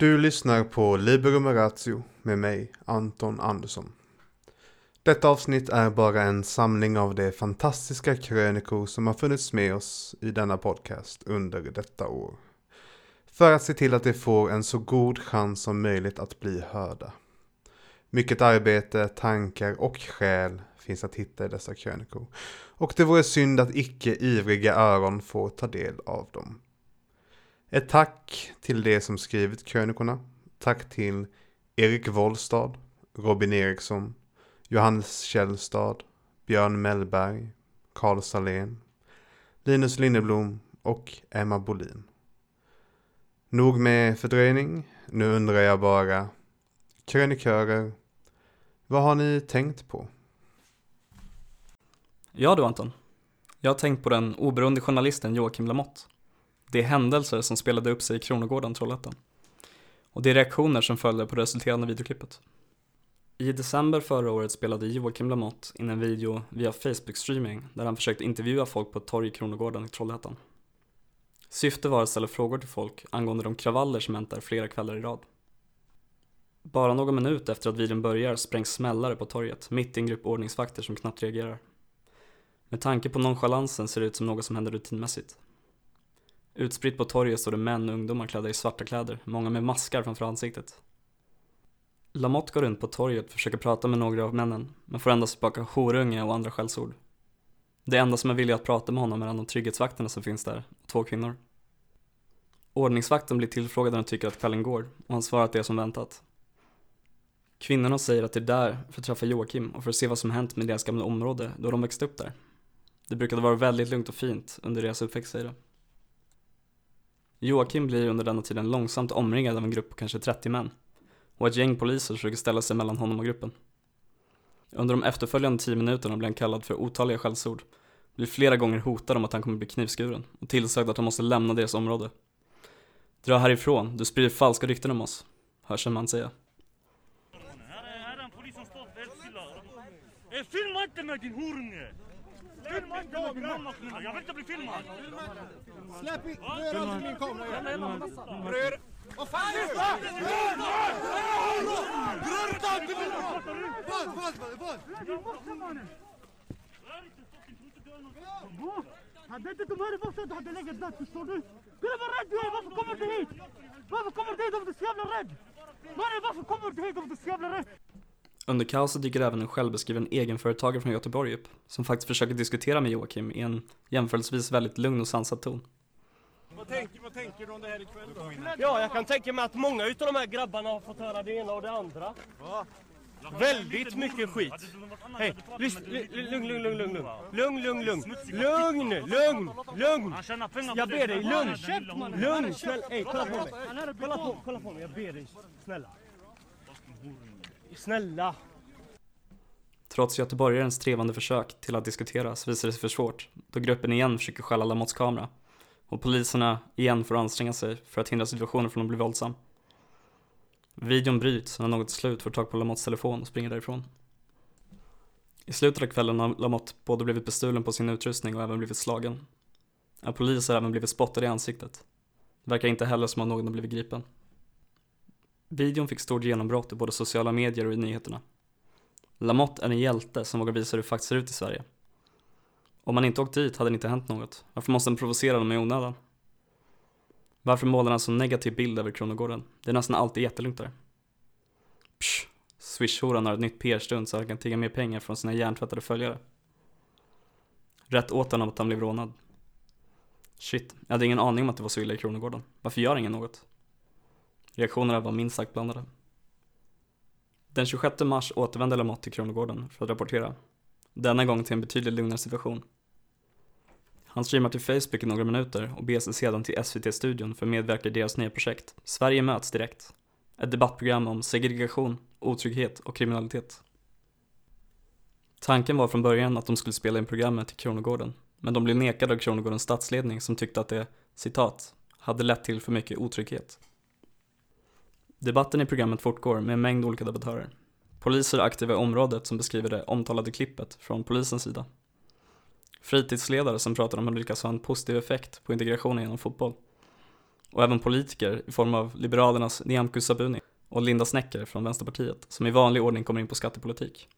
Du lyssnar på Liberum Ratio med mig, Anton Andersson. Detta avsnitt är bara en samling av de fantastiska krönikor som har funnits med oss i denna podcast under detta år. För att se till att de får en så god chans som möjligt att bli hörda. Mycket arbete, tankar och själ finns att hitta i dessa krönikor. Och det vore synd att icke ivriga öron får ta del av dem. Ett tack till de som skrivit krönikorna. Tack till Erik Wollstad, Robin Eriksson, Johannes Källstad, Björn Mellberg, Carl Salén, Linus Lindeblom och Emma Bolin. Nog med fördröjning, nu undrar jag bara, krönikörer, vad har ni tänkt på? Ja du Anton. Jag har tänkt på den oberoende journalisten Joakim Lamotte. De händelser som spelade upp sig i Kronogården, Trollhättan. Och de reaktioner som följde på det resulterande videoklippet. I december förra året spelade Joakim Lamotte in en video via Facebook-streaming där han försökte intervjua folk på ett torg i Kronogården i Trollhättan. Syftet var att ställa frågor till folk angående de kravaller som hänt där flera kvällar i rad. Bara någon minut efter att videon börjar sprängs smällare på torget mitt i en grupp ordningsvakter som knappt reagerar. Med tanke på nonchalansen ser det ut som något som händer rutinmässigt. Utspritt på torget står det män och ungdomar klädda i svarta kläder, många med maskar framför ansiktet. Lamotte går runt på torget och försöker prata med några av männen, men får endast tillbaka horunge och andra skällsord. Det enda som är villiga att prata med honom är de trygghetsvakterna som finns där, två kvinnor. Ordningsvakten blir tillfrågad när han tycker att kvällen går och han svarar att det är som väntat. Kvinnorna säger att de är där för att träffa Joakim och för att se vad som hänt med deras gamla område då de växte upp där. Det brukade vara väldigt lugnt och fint under deras uppväxt, säger de. Joakim blir under denna tiden långsamt omringad av en grupp på kanske 30 män och ett gäng poliser försöker ställa sig mellan honom och gruppen. Under de efterföljande 10 minuterna blir han kallad för otaliga skällsord, blir flera gånger hotad om att han kommer bli knivskuren och tillsagd att han måste lämna deras område. Dra härifrån, du sprider falska rykten om oss, hörs en man säga. Filma inte mig din horunge! Filma inte mig din mamma Jag vill inte bli filmad! Släpp in! Rör aldrig min kamera! Rör! Vad fan är det? Rör inte alltid min Vad? Vad? Vad? Hade inte de här varit du hade legat död, förstår du? Kolla vad rädd du är, varför kommer du hit? Varför kommer du hit om du är så jävla rädd? Mannen, varför kommer du hit om du är så jävla rädd? Under kaoset dyker även en självbeskriven egenföretagare från Göteborg upp, som faktiskt försöker diskutera med Joakim i en jämförelsevis väldigt lugn och sansad ton. Vad tänker, vad tänker du om det här ikväll då? Ja, jag kan tänka mig att många utav de här grabbarna har fått höra det ena och det andra. Väldigt mycket skit. Hej, lyssna, lugn, lugn, lugn, lugn, lugn, lugn, lugn, lugn, lugn, lugn, Jag ber dig, lugn, lugn, snälla, hej, kolla på mig, kolla på, kolla på mig, jag ber dig, snälla. Snälla. Trots göteborgarens trevande försök till att diskutera så visar det sig för svårt, då gruppen igen försöker stjäla Lamottes kamera och poliserna igen får anstränga sig för att hindra situationen från att bli våldsam. Videon bryts när något till slut får tag på Lamottes telefon och springer därifrån. I slutet av kvällen har Lamotte både blivit bestulen på sin utrustning och även blivit slagen. En polis har även blivit spottad i ansiktet. Det verkar inte heller som att någon har blivit gripen. Videon fick stort genombrott i både sociala medier och i nyheterna. Lamotte är en hjälte som vågar visa hur det faktiskt ser ut i Sverige. Om han inte åkt dit hade det inte hänt något. Varför måste han provocera dem i onödan? Varför målar han en så negativ bild över Kronogården? Det är nästan alltid jättelugnt där. Psh, Swish-horan har ett nytt PR-stund så han kan tigga mer pengar från sina hjärntvättade följare. Rätt åt honom att han blev rånad. Shit, jag hade ingen aning om att det var så illa i Kronogården. Varför gör ingen något? Reaktionerna var minst sagt blandade. Den 26 mars återvände Lamotte till Kronogården för att rapportera. Denna gång till en betydligt lugnare situation. Han streamar till Facebook i några minuter och beger sig sedan till SVT-studion för att medverka i deras nya projekt, Sverige möts direkt. Ett debattprogram om segregation, otrygghet och kriminalitet. Tanken var från början att de skulle spela in programmet i Kronogården, men de blev nekade av Kronogårdens stadsledning som tyckte att det, citat, hade lett till för mycket otrygghet. Debatten i programmet fortgår med en mängd olika debattörer. Poliser aktiva i området som beskriver det omtalade klippet från polisens sida. Fritidsledare som pratar om hur det lyckas ha en positiv effekt på integrationen genom fotboll. och även politiker i form av Liberalernas Nyamko Sabuni och Linda Snecker från Vänsterpartiet som i vanlig ordning kommer in på skattepolitik.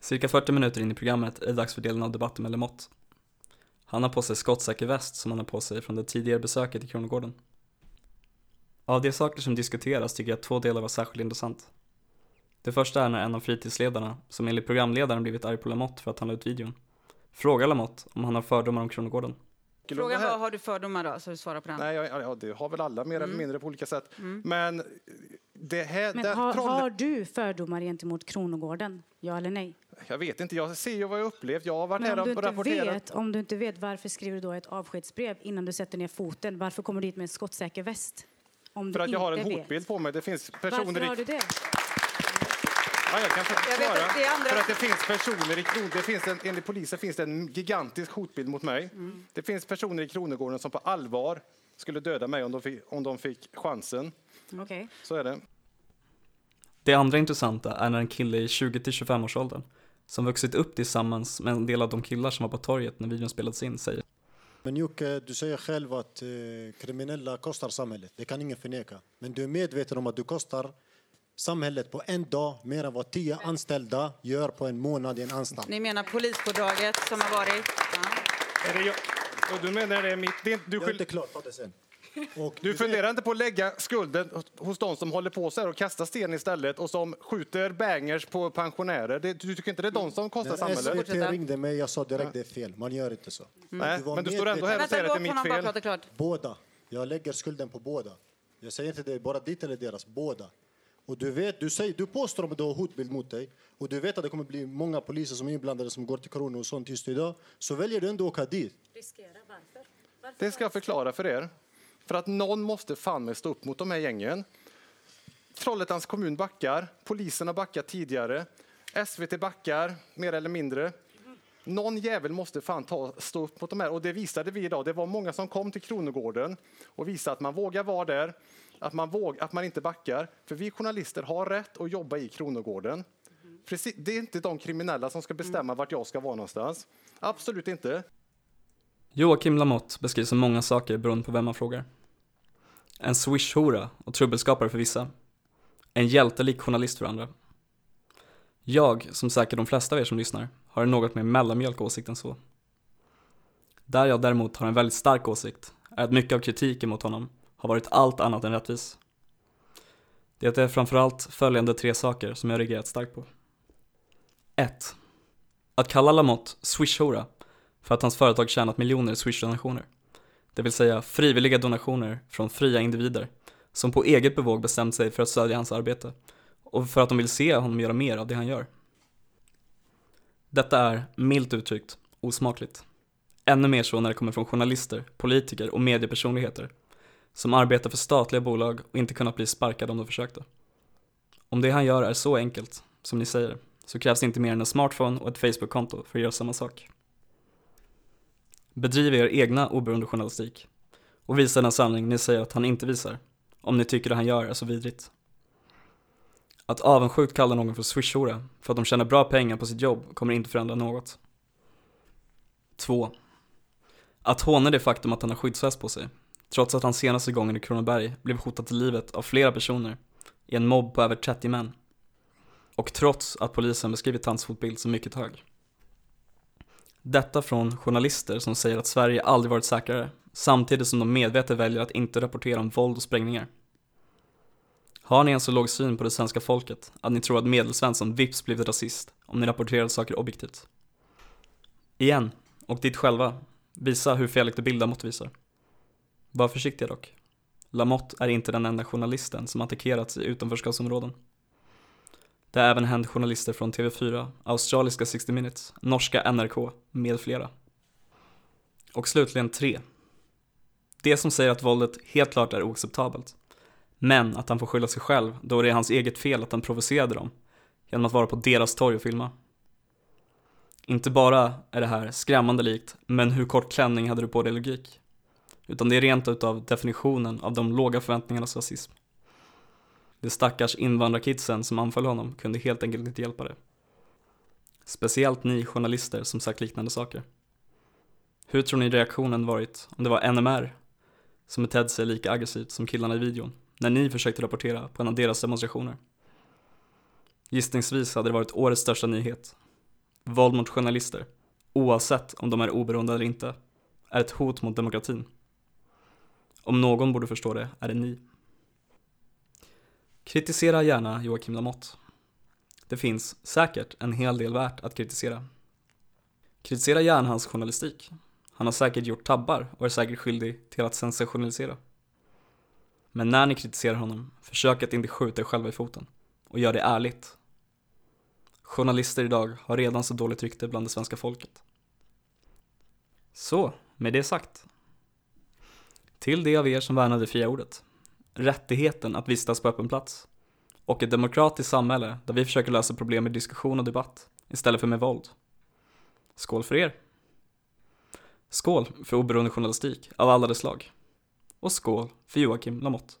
Cirka 40 minuter in i programmet är det dags för delen av debatten med Lamotte. Han har på sig skottsäker väst som han har på sig från det tidigare besöket i Kronogården. Av de saker som diskuteras tycker jag att två delar var särskilt intressant. Det första är när en av fritidsledarna, som enligt programledaren blivit arg på Lamotte för att han la ut videon, frågar Lamotte om han har fördomar om Kronogården. Frågan var, har du fördomar då? Så du svarar på den. Nej, ja, ja, det har väl alla mer Mm. eller mindre på olika sätt. Men det här... Men det, har, har du fördomar gentemot Kronogården? Ja eller nej? Jag vet inte, jag ser ju vad jag upplevt. Jag har varit Men här om du, och inte rapporterat. vet, om du inte vet, varför skriver du då ett avskedsbrev innan du sätter ner foten? Varför kommer du dit med en skottsäker väst? Om För att jag har en hotbild vet. på mig. Det finns personer Varför har i... du det? Ja, jag kan Jag vet svara. att det är andra- För att det finns personer i Kron... Det finns en, enligt polisen finns det en gigantisk hotbild mot mig. Mm. Det finns personer i Kronogården som på allvar skulle döda mig om de fick, om de fick chansen. Okej. Så är det. Det andra intressanta är när en kille i 20-25 års åldern som vuxit upp tillsammans med en del av de killar som var på torget när videon spelades in säger Men Jocke, du säger själv att eh, kriminella kostar samhället. Det kan ingen förneka. Men du är medveten om att du kostar samhället på en dag mer än vad tio anställda gör på en månad i en anstalt. Ni menar polispådraget som har varit? Ja. Är det jag? Och du menar det är mitt... Det är, du, Jag är inte klar, ta det sen. Och du funderar inte på att lägga skulden hos de som håller på så här och kastar sten istället och som skjuter bangers på pensionärer? Det, du tycker inte det är de som kostar När samhället? SVT ringde mig, jag sa direkt det är fel. Man gör inte så. Nej, Du var men du står ändå här och säger att det är mitt fel. Båda. Jag lägger skulden på båda. Jag säger inte det är bara ditt eller deras, båda. Och du vet, du, säger, du påstår att du har hotbild mot dig och du vet att det kommer bli många poliser som är inblandade som går till Corona och sånt just idag. Så väljer du ändå att åka dit. Det ska jag förklara för er. För att någon måste fan med stå upp mot de här gängen. Trollhättans kommun backar, polisen har backat tidigare, SVT backar mer eller mindre. Någon jävel måste fan ta, stå upp mot de här och det visade vi idag. Det var många som kom till Kronogården och visade att man vågar vara där, att man, våg, att man inte backar. För vi journalister har rätt att jobba i Kronogården. Precis, det är inte de kriminella som ska bestämma vart jag ska vara någonstans. Absolut inte. Joakim Lamotte beskrivs som många saker beroende på vem man frågar. En swish-hora och trubbelskapare för vissa. En hjältelik journalist för andra. Jag, som säkert de flesta av er som lyssnar, har en något mer mellanmjölk åsikt än så. Där jag däremot har en väldigt stark åsikt är att mycket av kritiken mot honom har varit allt annat än rättvis. Det är framförallt följande tre saker som jag reagerat starkt på. 1. Att kalla Lamotte swish-hora för att hans företag tjänat miljoner i Swish-donationer. Det vill säga frivilliga donationer från fria individer som på eget bevåg bestämt sig för att stödja hans arbete och för att de vill se honom göra mer av det han gör. Detta är, milt uttryckt, osmakligt. Ännu mer så när det kommer från journalister, politiker och mediepersonligheter som arbetar för statliga bolag och inte kunnat bli sparkade om de försökte. Om det han gör är så enkelt, som ni säger, så krävs det inte mer än en smartphone och ett Facebook-konto för att göra samma sak. Bedriv er egna oberoende journalistik och visa den sanning ni säger att han inte visar, om ni tycker det han gör är så vidrigt. Att avundsjukt kalla någon för swishhora för att de tjänar bra pengar på sitt jobb kommer inte förändra något. 2. Att håna det faktum att han har skyddsväst på sig, trots att han senaste gången i Kronoberg blev hotad till livet av flera personer i en mobb på över 30 män. Och trots att polisen beskrivit hans hotbild som mycket hög. Detta från journalister som säger att Sverige aldrig varit säkrare, samtidigt som de medvetet väljer att inte rapportera om våld och sprängningar. Har ni en så låg syn på det svenska folket att ni tror att medelsvensson vips blivit rasist om ni rapporterar saker objektivt? Igen, och ditt själva, visa hur felaktig bild Lamotte visar. Var försiktiga dock. Lamotte är inte den enda journalisten som attackerats i utanförskapsområden. Det har även hänt journalister från TV4, australiska 60 minutes, norska NRK med flera. Och slutligen 3. Det som säger att våldet helt klart är oacceptabelt, men att han får skylla sig själv då det är hans eget fel att han provocerade dem genom att vara på deras torg och filma. Inte bara är det här skrämmande likt, men hur kort klänning hade du på dig logik? Utan det är rent utav definitionen av de låga förväntningarnas rasism. De stackars invandrarkidsen som anföll honom kunde helt enkelt inte hjälpa det. Speciellt ni journalister som sagt liknande saker. Hur tror ni reaktionen varit om det var NMR som betedde sig lika aggressivt som killarna i videon när ni försökte rapportera på en av deras demonstrationer. Gissningsvis hade det varit årets största nyhet. Våld mot journalister, oavsett om de är oberoende eller inte, är ett hot mot demokratin. Om någon borde förstå det är det ni. Kritisera gärna Joakim Lamotte. Det finns säkert en hel del värt att kritisera. Kritisera gärna hans journalistik. Han har säkert gjort tabbar och är säkert skyldig till att sensationalisera. Men när ni kritiserar honom, försök att inte skjuta er själva i foten. Och gör det ärligt. Journalister idag har redan så dåligt rykte bland det svenska folket. Så, med det sagt. Till de av er som värnar det fria ordet. Rättigheten att vistas på öppen plats. Och ett demokratiskt samhälle där vi försöker lösa problem med diskussion och debatt istället för med våld. Skål för er! Skål för oberoende journalistik av alla dess slag. Och skål för Joakim Lamotte.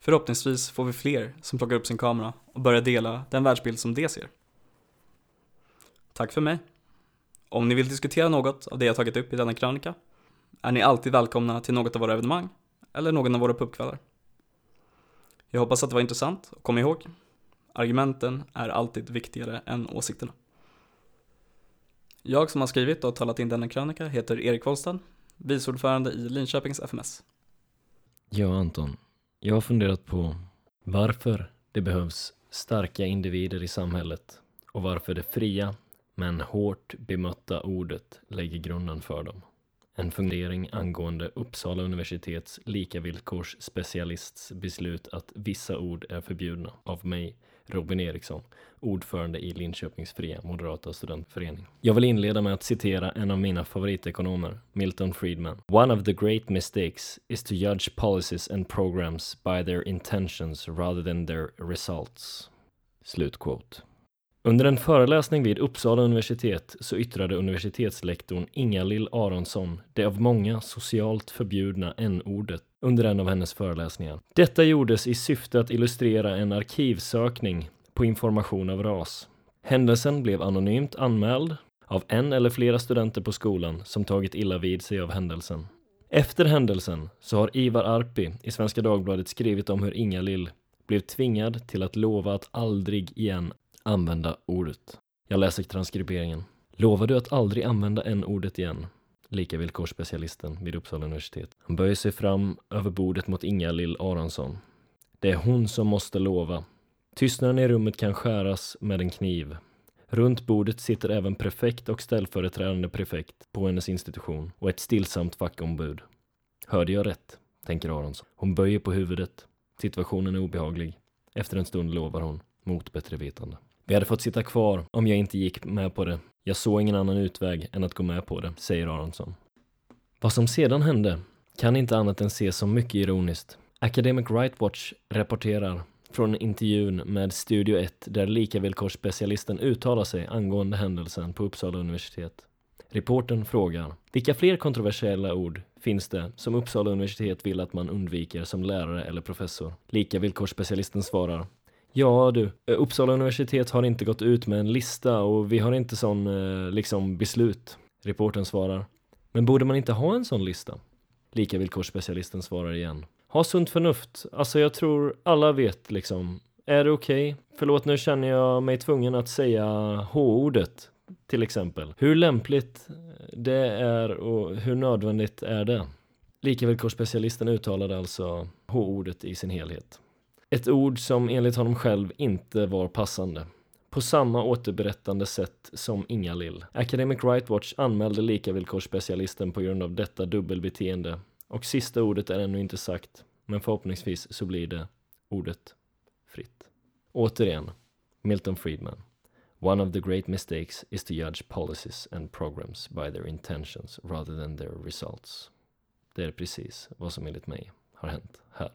Förhoppningsvis får vi fler som plockar upp sin kamera och börjar dela den världsbild som de ser. Tack för mig. Om ni vill diskutera något av det jag tagit upp i denna krönika är ni alltid välkomna till något av våra evenemang eller någon av våra pubkvällar. Jag hoppas att det var intressant och kom ihåg, argumenten är alltid viktigare än åsikterna. Jag som har skrivit och talat in denna krönika heter Erik Wollstad, vice ordförande i Linköpings FMS. Ja, Anton. Jag har funderat på varför det behövs starka individer i samhället och varför det fria men hårt bemötta ordet lägger grunden för dem. En fundering angående Uppsala universitets likavillkorsspecialists beslut att vissa ord är förbjudna av mig, Robin Eriksson, ordförande i Linköpings fria moderata studentförening. Jag vill inleda med att citera en av mina favoritekonomer, Milton Friedman. One of the great mistakes is to judge policies and programs by their intentions rather than their results. Slutquote. Under en föreläsning vid Uppsala universitet så yttrade universitetslektorn Inga-Lill Aronsson det av många socialt förbjudna n-ordet under en av hennes föreläsningar. Detta gjordes i syfte att illustrera en arkivsökning på information av ras. Händelsen blev anonymt anmäld av en eller flera studenter på skolan som tagit illa vid sig av händelsen. Efter händelsen så har Ivar Arpi i Svenska Dagbladet skrivit om hur Inga-Lill blev tvingad till att lova att aldrig igen använda ordet. Jag läser transkriberingen. Lovar du att aldrig använda en ordet igen? Likavillkorsspecialisten vid Uppsala universitet. Han böjer sig fram över bordet mot Inga-Lill Aronsson. Det är hon som måste lova. Tystnaden i rummet kan skäras med en kniv. Runt bordet sitter även prefekt och ställföreträdande prefekt på hennes institution och ett stillsamt fackombud. Hörde jag rätt? tänker Aronsson. Hon böjer på huvudet. Situationen är obehaglig. Efter en stund lovar hon, mot bättre vetande. Vi hade fått sitta kvar om jag inte gick med på det. Jag såg ingen annan utväg än att gå med på det, säger Aronsson. Vad som sedan hände kan inte annat än ses som mycket ironiskt. Academic Right Watch rapporterar från intervjun med Studio 1 där likavillkorsspecialisten uttalar sig angående händelsen på Uppsala universitet. Reporten frågar vilka fler kontroversiella ord finns det som Uppsala universitet vill att man undviker som lärare eller professor? Likavillkorsspecialisten svarar Ja du, eh, Uppsala universitet har inte gått ut med en lista och vi har inte sån eh, liksom beslut. Reporten svarar. Men borde man inte ha en sån lista? Likavillkorsspecialisten svarar igen. Ha sunt förnuft. Alltså jag tror alla vet liksom. Är det okej? Okay? Förlåt, nu känner jag mig tvungen att säga H-ordet till exempel. Hur lämpligt eh, det är och hur nödvändigt är det? Likavillkorsspecialisten uttalade alltså H-ordet i sin helhet. Ett ord som enligt honom själv inte var passande. På samma återberättande sätt som Inga-Lill. Academic Right Watch anmälde likavillkorsspecialisten på grund av detta dubbelbeteende. Och sista ordet är ännu inte sagt, men förhoppningsvis så blir det ordet fritt. Återigen, Milton Friedman. One of the great mistakes is to judge policies and programs by their intentions rather than their results. Det är precis vad som enligt mig har hänt här.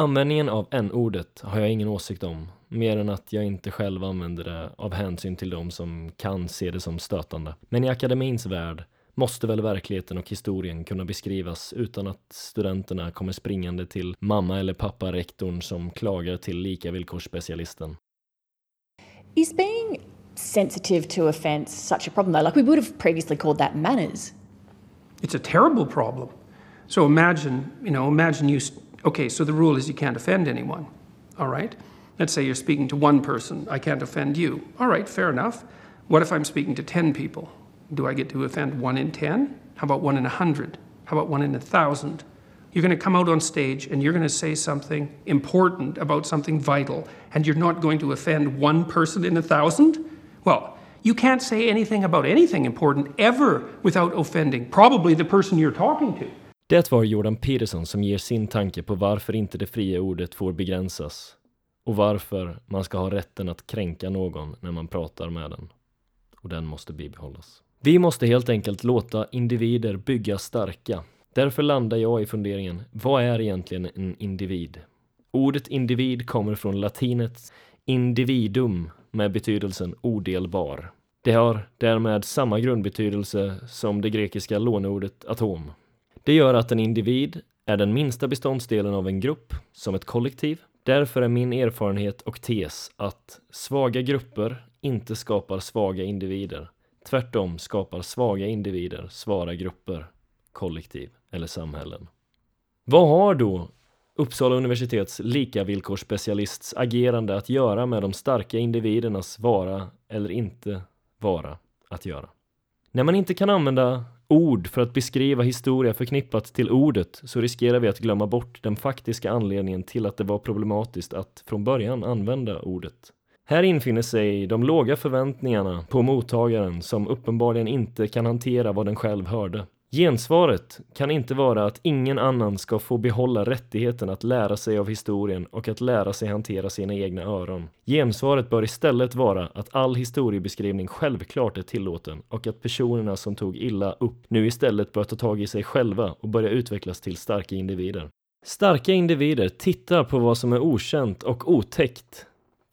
Användningen av n-ordet har jag ingen åsikt om, mer än att jag inte själv använder det av hänsyn till de som kan se det som stötande. Men i akademins värld måste väl verkligheten och historien kunna beskrivas utan att studenterna kommer springande till mamma eller pappa rektorn som klagar till likavillkorsspecialisten. Is being sensitive to offence such a problem though? Like we would have previously called that manners. It's a terrible problem. So imagine, you know, imagine you, okay, so the rule is you can't offend anyone, all right? Let's say you're speaking to one person, I can't offend you. All right, fair enough. What if I'm speaking to 10 people? Do I get to offend one in 10? How about one in a 100? How about one in a 1,000? You're going to come out on stage and you're going to say something important about something vital, and you're not going to offend one person in a 1,000? Well, you can't say anything about anything important ever without offending probably the person you're talking to. Det var Jordan Peterson som ger sin tanke på varför inte det fria ordet får begränsas och varför man ska ha rätten att kränka någon när man pratar med den. Och den måste bibehållas. Vi måste helt enkelt låta individer bygga starka. Därför landar jag i funderingen, vad är egentligen en individ? Ordet individ kommer från latinets individum med betydelsen odelbar. Det har därmed samma grundbetydelse som det grekiska låneordet atom. Det gör att en individ är den minsta beståndsdelen av en grupp, som ett kollektiv. Därför är min erfarenhet och tes att svaga grupper inte skapar svaga individer. Tvärtom skapar svaga individer svara grupper, kollektiv eller samhällen. Vad har då Uppsala universitets likavillkorsspecialists agerande att göra med de starka individernas vara eller inte vara att göra? När man inte kan använda ord för att beskriva historia förknippat till ordet så riskerar vi att glömma bort den faktiska anledningen till att det var problematiskt att från början använda ordet. Här infinner sig de låga förväntningarna på mottagaren som uppenbarligen inte kan hantera vad den själv hörde. Gensvaret kan inte vara att ingen annan ska få behålla rättigheten att lära sig av historien och att lära sig hantera sina egna öron. Gensvaret bör istället vara att all historiebeskrivning självklart är tillåten och att personerna som tog illa upp nu istället bör ta tag i sig själva och börja utvecklas till starka individer. Starka individer tittar på vad som är okänt och otäckt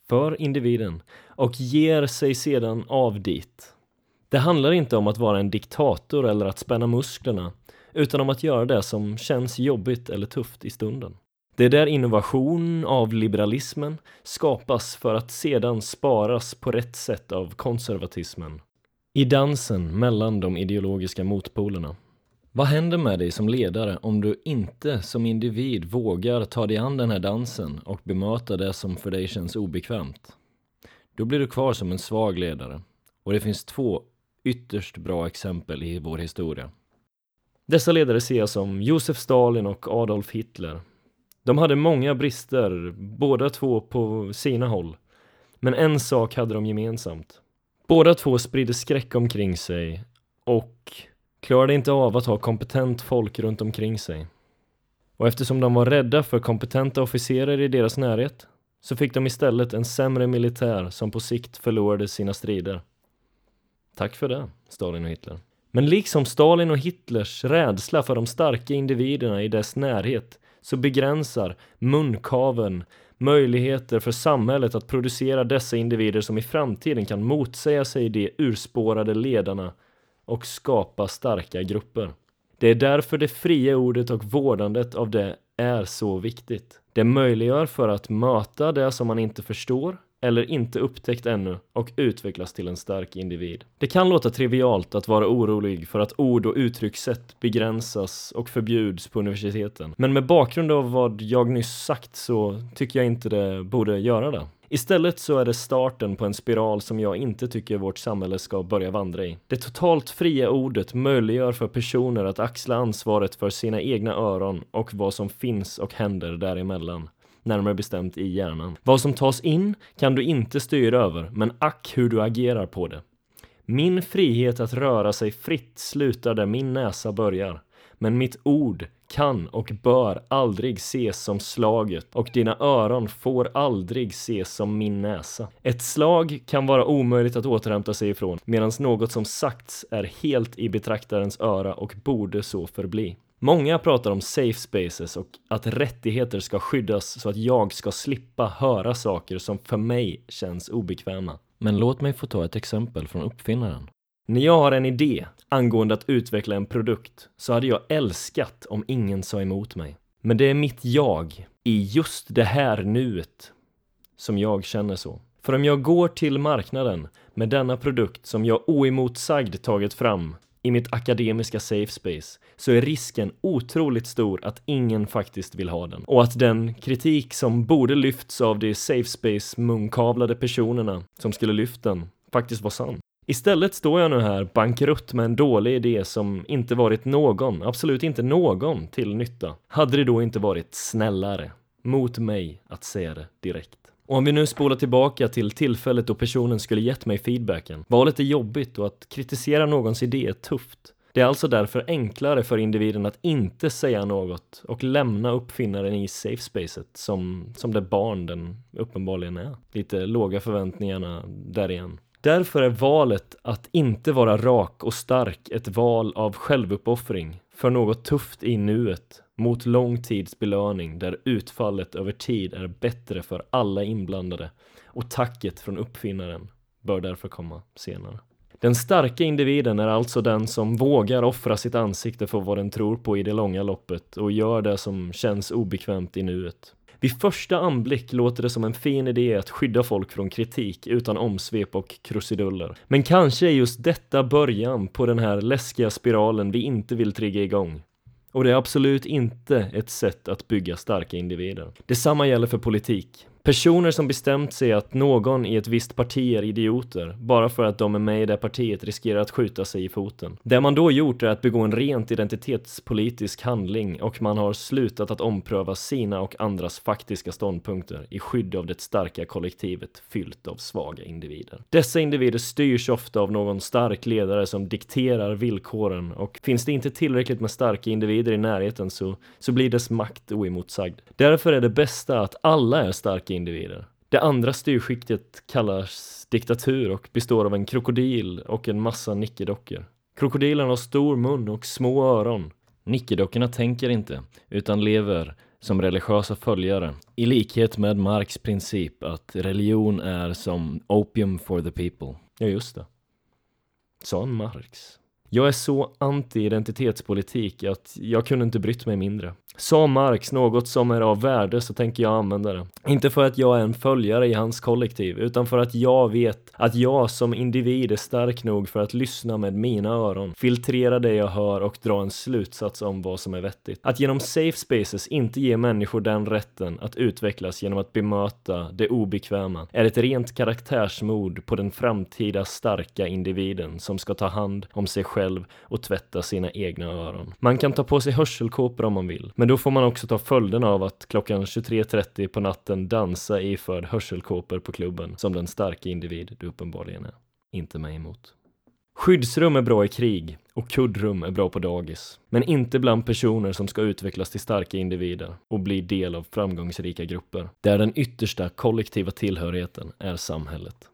för individen och ger sig sedan av dit. Det handlar inte om att vara en diktator eller att spänna musklerna, utan om att göra det som känns jobbigt eller tufft i stunden. Det är där innovation av liberalismen skapas för att sedan sparas på rätt sätt av konservatismen. I dansen mellan de ideologiska motpolerna. Vad händer med dig som ledare om du inte som individ vågar ta dig an den här dansen och bemöta det som för dig känns obekvämt? Då blir du kvar som en svag ledare. Och det finns två ytterst bra exempel i vår historia. Dessa ledare ser jag som Josef Stalin och Adolf Hitler. De hade många brister, båda två på sina håll. Men en sak hade de gemensamt. Båda två spridde skräck omkring sig och klarade inte av att ha kompetent folk runt omkring sig. Och eftersom de var rädda för kompetenta officerare i deras närhet så fick de istället en sämre militär som på sikt förlorade sina strider. Tack för det, Stalin och Hitler. Men liksom Stalin och Hitlers rädsla för de starka individerna i dess närhet så begränsar munkaven möjligheter för samhället att producera dessa individer som i framtiden kan motsäga sig de urspårade ledarna och skapa starka grupper. Det är därför det fria ordet och vårdandet av det är så viktigt. Det möjliggör för att möta det som man inte förstår eller inte upptäckt ännu och utvecklas till en stark individ. Det kan låta trivialt att vara orolig för att ord och uttryckssätt begränsas och förbjuds på universiteten. Men med bakgrund av vad jag nyss sagt så tycker jag inte det borde göra det. Istället så är det starten på en spiral som jag inte tycker vårt samhälle ska börja vandra i. Det totalt fria ordet möjliggör för personer att axla ansvaret för sina egna öron och vad som finns och händer däremellan närmare bestämt i hjärnan. Vad som tas in kan du inte styra över, men ack hur du agerar på det. Min frihet att röra sig fritt slutar där min näsa börjar. Men mitt ord kan och bör aldrig ses som slaget och dina öron får aldrig ses som min näsa. Ett slag kan vara omöjligt att återhämta sig ifrån medan något som sagts är helt i betraktarens öra och borde så förbli. Många pratar om safe spaces och att rättigheter ska skyddas så att jag ska slippa höra saker som för mig känns obekväma. Men låt mig få ta ett exempel från uppfinnaren. När jag har en idé angående att utveckla en produkt så hade jag älskat om ingen sa emot mig. Men det är mitt jag, i just det här nuet, som jag känner så. För om jag går till marknaden med denna produkt som jag oemotsagd tagit fram i mitt akademiska safe space så är risken otroligt stor att ingen faktiskt vill ha den. Och att den kritik som borde lyfts av de safe space munkavlade personerna som skulle lyft den faktiskt var sann. Istället står jag nu här bankrutt med en dålig idé som inte varit någon, absolut inte någon, till nytta. Hade det då inte varit snällare mot mig att säga det direkt? Och om vi nu spolar tillbaka till tillfället då personen skulle gett mig feedbacken. Valet är jobbigt och att kritisera någons idé är tufft. Det är alltså därför enklare för individen att inte säga något och lämna uppfinnaren i safe spacet som, som det barn den uppenbarligen är. Lite låga förväntningarna där igen. Därför är valet att inte vara rak och stark ett val av självuppoffring för något tufft i nuet mot lång tids belöning där utfallet över tid är bättre för alla inblandade och tacket från uppfinnaren bör därför komma senare. Den starka individen är alltså den som vågar offra sitt ansikte för vad den tror på i det långa loppet och gör det som känns obekvämt i nuet. Vid första anblick låter det som en fin idé att skydda folk från kritik utan omsvep och krusiduller. Men kanske är just detta början på den här läskiga spiralen vi inte vill trigga igång. Och det är absolut inte ett sätt att bygga starka individer. Detsamma gäller för politik. Personer som bestämt sig att någon i ett visst parti är idioter bara för att de är med i det partiet riskerar att skjuta sig i foten. Det man då gjort är att begå en rent identitetspolitisk handling och man har slutat att ompröva sina och andras faktiska ståndpunkter i skydd av det starka kollektivet fyllt av svaga individer. Dessa individer styrs ofta av någon stark ledare som dikterar villkoren och finns det inte tillräckligt med starka individer i närheten så, så blir dess makt oemotsagd. Därför är det bästa att alla är starka individer. Det andra styrskiktet kallas diktatur och består av en krokodil och en massa nickedockor. Krokodilen har stor mun och små öron. Nickedockorna tänker inte, utan lever som religiösa följare. I likhet med Marx princip att religion är som opium for the people. Ja, just det. Sa Marx. Jag är så anti-identitetspolitik att jag kunde inte brytt mig mindre. Sa Marx något som är av värde så tänker jag använda det. Inte för att jag är en följare i hans kollektiv, utan för att jag vet att jag som individ är stark nog för att lyssna med mina öron, filtrera det jag hör och dra en slutsats om vad som är vettigt. Att genom safe spaces inte ge människor den rätten att utvecklas genom att bemöta det obekväma är ett rent karaktärsmord på den framtida starka individen som ska ta hand om sig själv och tvätta sina egna öron. Man kan ta på sig hörselkåpor om man vill, men då får man också ta följden av att klockan 23.30 på natten dansa iförd hörselkåpor på klubben som den starka individ du uppenbarligen är. Inte mig emot. Skyddsrum är bra i krig och kuddrum är bra på dagis. Men inte bland personer som ska utvecklas till starka individer och bli del av framgångsrika grupper. Där den yttersta kollektiva tillhörigheten är samhället.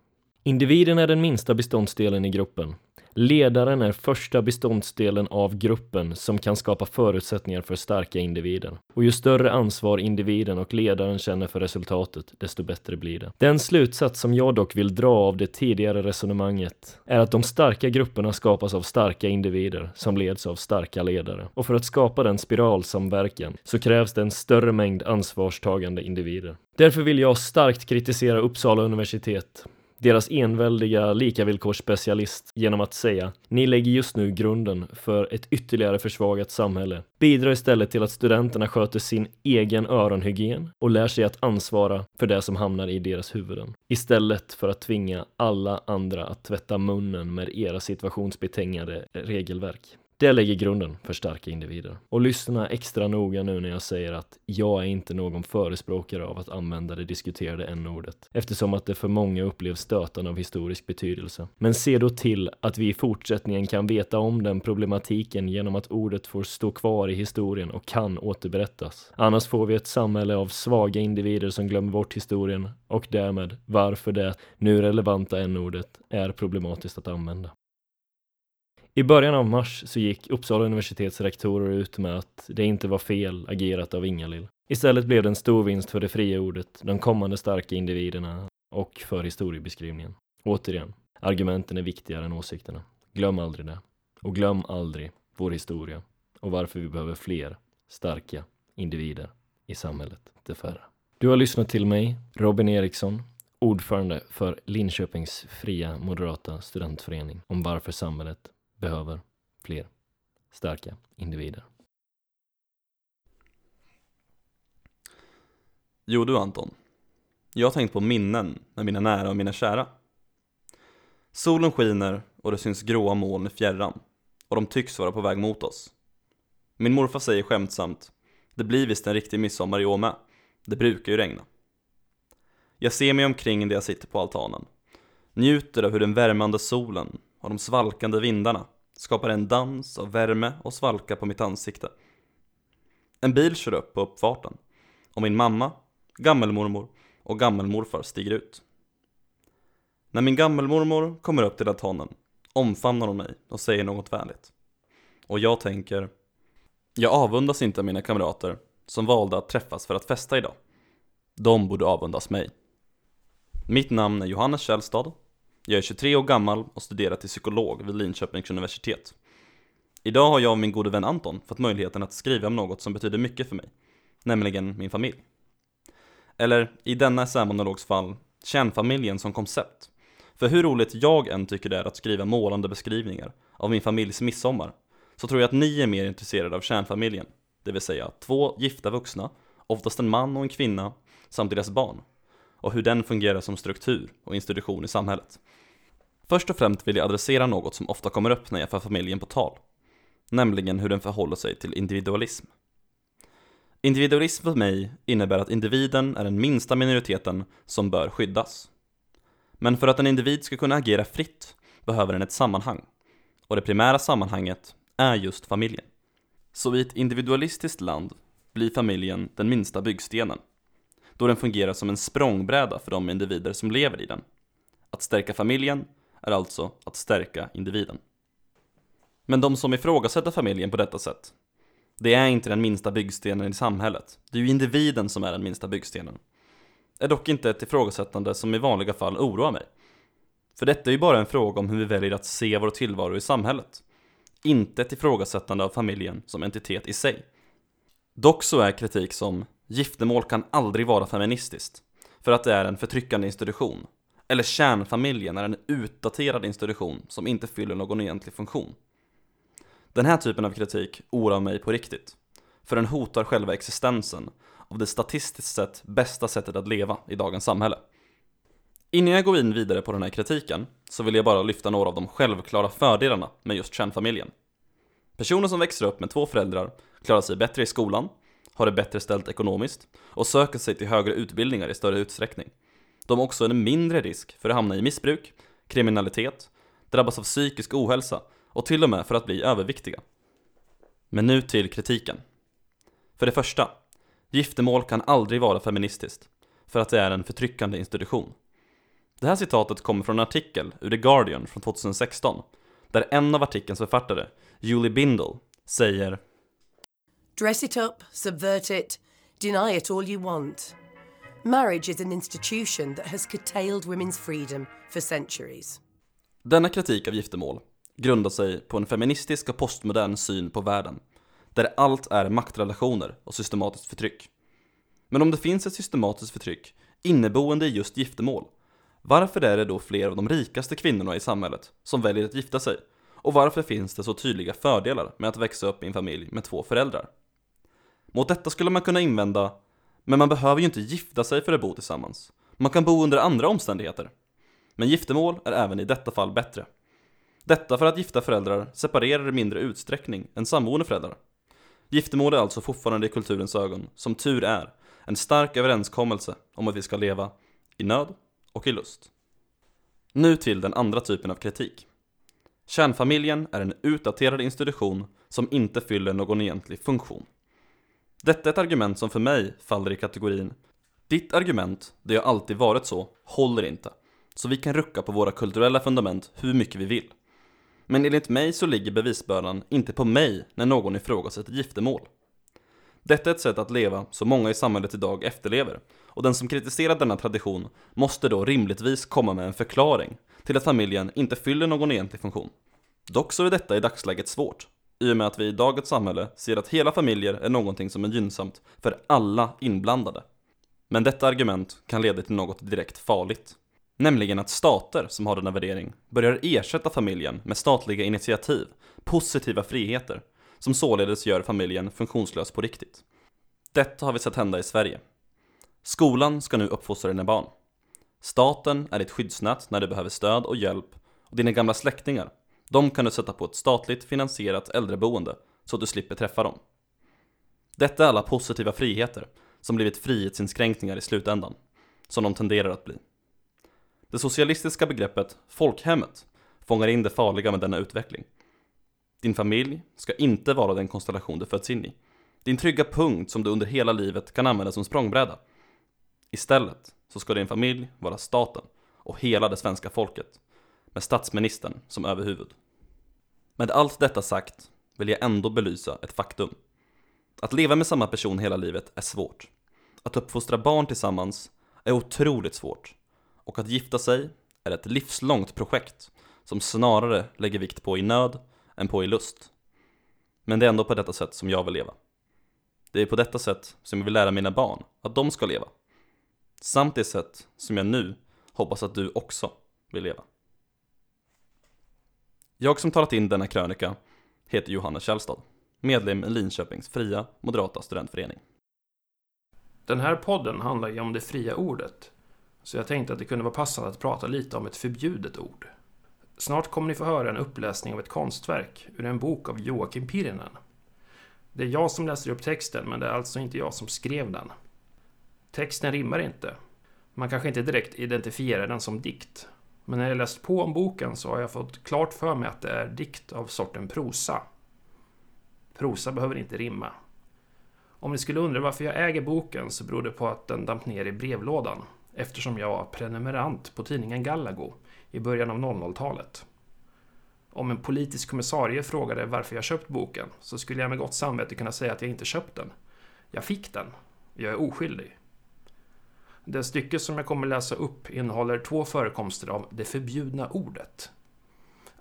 Individen är den minsta beståndsdelen i gruppen Ledaren är första beståndsdelen av gruppen som kan skapa förutsättningar för starka individer. Och ju större ansvar individen och ledaren känner för resultatet, desto bättre blir det. Den slutsats som jag dock vill dra av det tidigare resonemanget är att de starka grupperna skapas av starka individer som leds av starka ledare. Och för att skapa den spiralsamverkan så krävs det en större mängd ansvarstagande individer. Därför vill jag starkt kritisera Uppsala universitet deras enväldiga likavillkorsspecialist genom att säga ni lägger just nu grunden för ett ytterligare försvagat samhälle. Bidra istället till att studenterna sköter sin egen öronhygien och lär sig att ansvara för det som hamnar i deras huvuden. Istället för att tvinga alla andra att tvätta munnen med era situationsbetingade regelverk. Det lägger grunden för starka individer. Och lyssna extra noga nu när jag säger att jag är inte någon förespråkare av att använda det diskuterade n-ordet, eftersom att det för många upplevs stötande av historisk betydelse. Men se då till att vi i fortsättningen kan veta om den problematiken genom att ordet får stå kvar i historien och kan återberättas. Annars får vi ett samhälle av svaga individer som glömmer bort historien och därmed varför det nu relevanta n-ordet är problematiskt att använda. I början av mars så gick Uppsala universitets rektorer ut med att det inte var fel agerat av Ingalill. Istället blev det en stor vinst för det fria ordet, de kommande starka individerna och för historiebeskrivningen. Återigen, argumenten är viktigare än åsikterna. Glöm aldrig det. Och glöm aldrig vår historia och varför vi behöver fler starka individer i samhället, det färre. Du har lyssnat till mig, Robin Eriksson, ordförande för Linköpings fria moderata studentförening om varför samhället behöver fler starka individer. Jo du Anton, jag har tänkt på minnen med mina nära och mina kära. Solen skiner och det syns gråa moln i fjärran och de tycks vara på väg mot oss. Min morfar säger skämtsamt, det blir visst en riktig midsommar i år med, det brukar ju regna. Jag ser mig omkring där jag sitter på altanen, njuter av hur den värmande solen och de svalkande vindarna skapar en dans av värme och svalka på mitt ansikte. En bil kör upp på uppfarten och min mamma, gammelmormor och gammelmorfar stiger ut. När min gammelmormor kommer upp till altanen omfamnar hon mig och säger något vänligt. Och jag tänker, jag avundas inte mina kamrater som valde att träffas för att festa idag. De borde avundas mig. Mitt namn är Johannes Källstad. Jag är 23 år gammal och studerar till psykolog vid Linköpings universitet. Idag har jag och min gode vän Anton fått möjligheten att skriva om något som betyder mycket för mig, nämligen min familj. Eller i denna essämonologs fall, kärnfamiljen som koncept. För hur roligt jag än tycker det är att skriva målande beskrivningar av min familjs midsommar, så tror jag att ni är mer intresserade av kärnfamiljen, det vill säga två gifta vuxna, oftast en man och en kvinna, samt deras barn, och hur den fungerar som struktur och institution i samhället. Först och främst vill jag adressera något som ofta kommer upp när jag för familjen på tal, nämligen hur den förhåller sig till individualism. Individualism för mig innebär att individen är den minsta minoriteten som bör skyddas. Men för att en individ ska kunna agera fritt behöver den ett sammanhang. Och det primära sammanhanget är just familjen. Så i ett individualistiskt land blir familjen den minsta byggstenen. Då den fungerar som en språngbräda för de individer som lever i den. Att stärka familjen är alltså att stärka individen. Men de som ifrågasätter familjen på detta sätt, det är inte den minsta byggstenen i samhället. Det är ju individen som är den minsta byggstenen är dock inte ett ifrågasättande som i vanliga fall oroar mig. För detta är ju bara en fråga om hur vi väljer att se vår tillvaro i samhället. Inte ett ifrågasättande av familjen som entitet i sig. Dock så är kritik som giftermål kan aldrig vara feministiskt, för att det är en förtryckande institution. Eller kärnfamiljen är en utdaterad institution som inte fyller någon egentlig funktion. Den här typen av kritik oroar mig på riktigt, för den hotar själva existensen av det statistiskt sett bästa sättet att leva i dagens samhälle. Innan jag går in vidare på den här kritiken så vill jag bara lyfta några av de självklara fördelarna med just kärnfamiljen. Personer som växer upp med två föräldrar klarar sig bättre i skolan, har det bättre ställt ekonomiskt och söker sig till högre utbildningar i större utsträckning. De har också en mindre risk för att hamna i missbruk, kriminalitet, drabbas av psykisk ohälsa och till och med för att bli överviktiga. Men nu till kritiken. För det första, Giftermål kan aldrig vara feministiskt, för att det är en förtryckande institution. Det här citatet kommer från en artikel ur The Guardian från 2016, där en av artikelns författare, Julie Bindle, säger Dress it up, subvert it, deny it all you want. Marriage is an institution that has curtailed women's freedom for centuries. Denna kritik av giftermål grundar sig på en feministisk och postmodern syn på världen där allt är maktrelationer och systematiskt förtryck. Men om det finns ett systematiskt förtryck inneboende i just giftermål, varför är det då fler av de rikaste kvinnorna i samhället som väljer att gifta sig? Och varför finns det så tydliga fördelar med att växa upp i en familj med två föräldrar? Mot detta skulle man kunna invända, men man behöver ju inte gifta sig för att bo tillsammans. Man kan bo under andra omständigheter. Men giftermål är även i detta fall bättre. Detta för att gifta föräldrar separerar i mindre utsträckning än samboende föräldrar. Giftermål är alltså fortfarande i kulturens ögon, som tur är, en stark överenskommelse om att vi ska leva i nöd och i lust. Nu till den andra typen av kritik. Kärnfamiljen är en utdaterad institution som inte fyller någon egentlig funktion. Detta är ett argument som för mig faller i kategorin Ditt argument, det har alltid varit så, håller inte. Så vi kan rucka på våra kulturella fundament hur mycket vi vill. Men enligt mig så ligger bevisbördan inte på mig när någon ifrågasätter giftermål. Detta är ett sätt att leva som många i samhället idag efterlever och den som kritiserar denna tradition måste då rimligtvis komma med en förklaring till att familjen inte fyller någon egentlig funktion. Dock så är detta i dagsläget svårt, i och med att vi i dagens samhälle ser att hela familjer är någonting som är gynnsamt för alla inblandade. Men detta argument kan leda till något direkt farligt. Nämligen att stater som har denna värdering börjar ersätta familjen med statliga initiativ, positiva friheter, som således gör familjen funktionslös på riktigt. Detta har vi sett hända i Sverige. Skolan ska nu uppfostra dina barn. Staten är ditt skyddsnät när du behöver stöd och hjälp och dina gamla släktingar, de kan du sätta på ett statligt finansierat äldreboende så att du slipper träffa dem. Detta är alla positiva friheter som blivit frihetsinskränkningar i slutändan, som de tenderar att bli. Det socialistiska begreppet folkhemmet fångar in det farliga med denna utveckling. Din familj ska inte vara den konstellation du föds in i. Din trygga punkt som du under hela livet kan använda som språngbräda. Istället så ska din familj vara staten och hela det svenska folket med statsministern som överhuvud. Med allt detta sagt vill jag ändå belysa ett faktum. Att leva med samma person hela livet är svårt. Att uppfostra barn tillsammans är otroligt svårt. Och att gifta sig är ett livslångt projekt som snarare lägger vikt på i nöd än på i lust. Men det är ändå på detta sätt som jag vill leva. Det är på detta sätt som jag vill lära mina barn att de ska leva. Samt det sätt som jag nu hoppas att du också vill leva. Jag som talat in denna krönika heter Johannes Källstad, medlem i Linköpings fria moderata studentförening. Den här podden handlar ju om det fria ordet. Så jag tänkte att det kunde vara passande att prata lite om ett förbjudet ord. Snart kommer ni få höra en uppläsning av ett konstverk ur en bok av Joakim Pirinen. Det är jag som läser upp texten, men det är alltså inte jag som skrev den. Texten rimmar inte. Man kanske inte direkt identifierar den som dikt. Men när jag läst på om boken så har jag fått klart för mig att det är dikt av sorten prosa. Prosa behöver inte rimma. Om ni skulle undra varför jag äger boken så beror det på att den damp ner i brevlådan eftersom jag var prenumerant på tidningen Gallago i början av 00-talet. Om en politisk kommissarie frågade varför jag köpt boken så skulle jag med gott samvete kunna säga att jag inte köpt den. Jag fick den. Jag är oskyldig. Det stycke som jag kommer läsa upp innehåller två förekomster av det förbjudna ordet.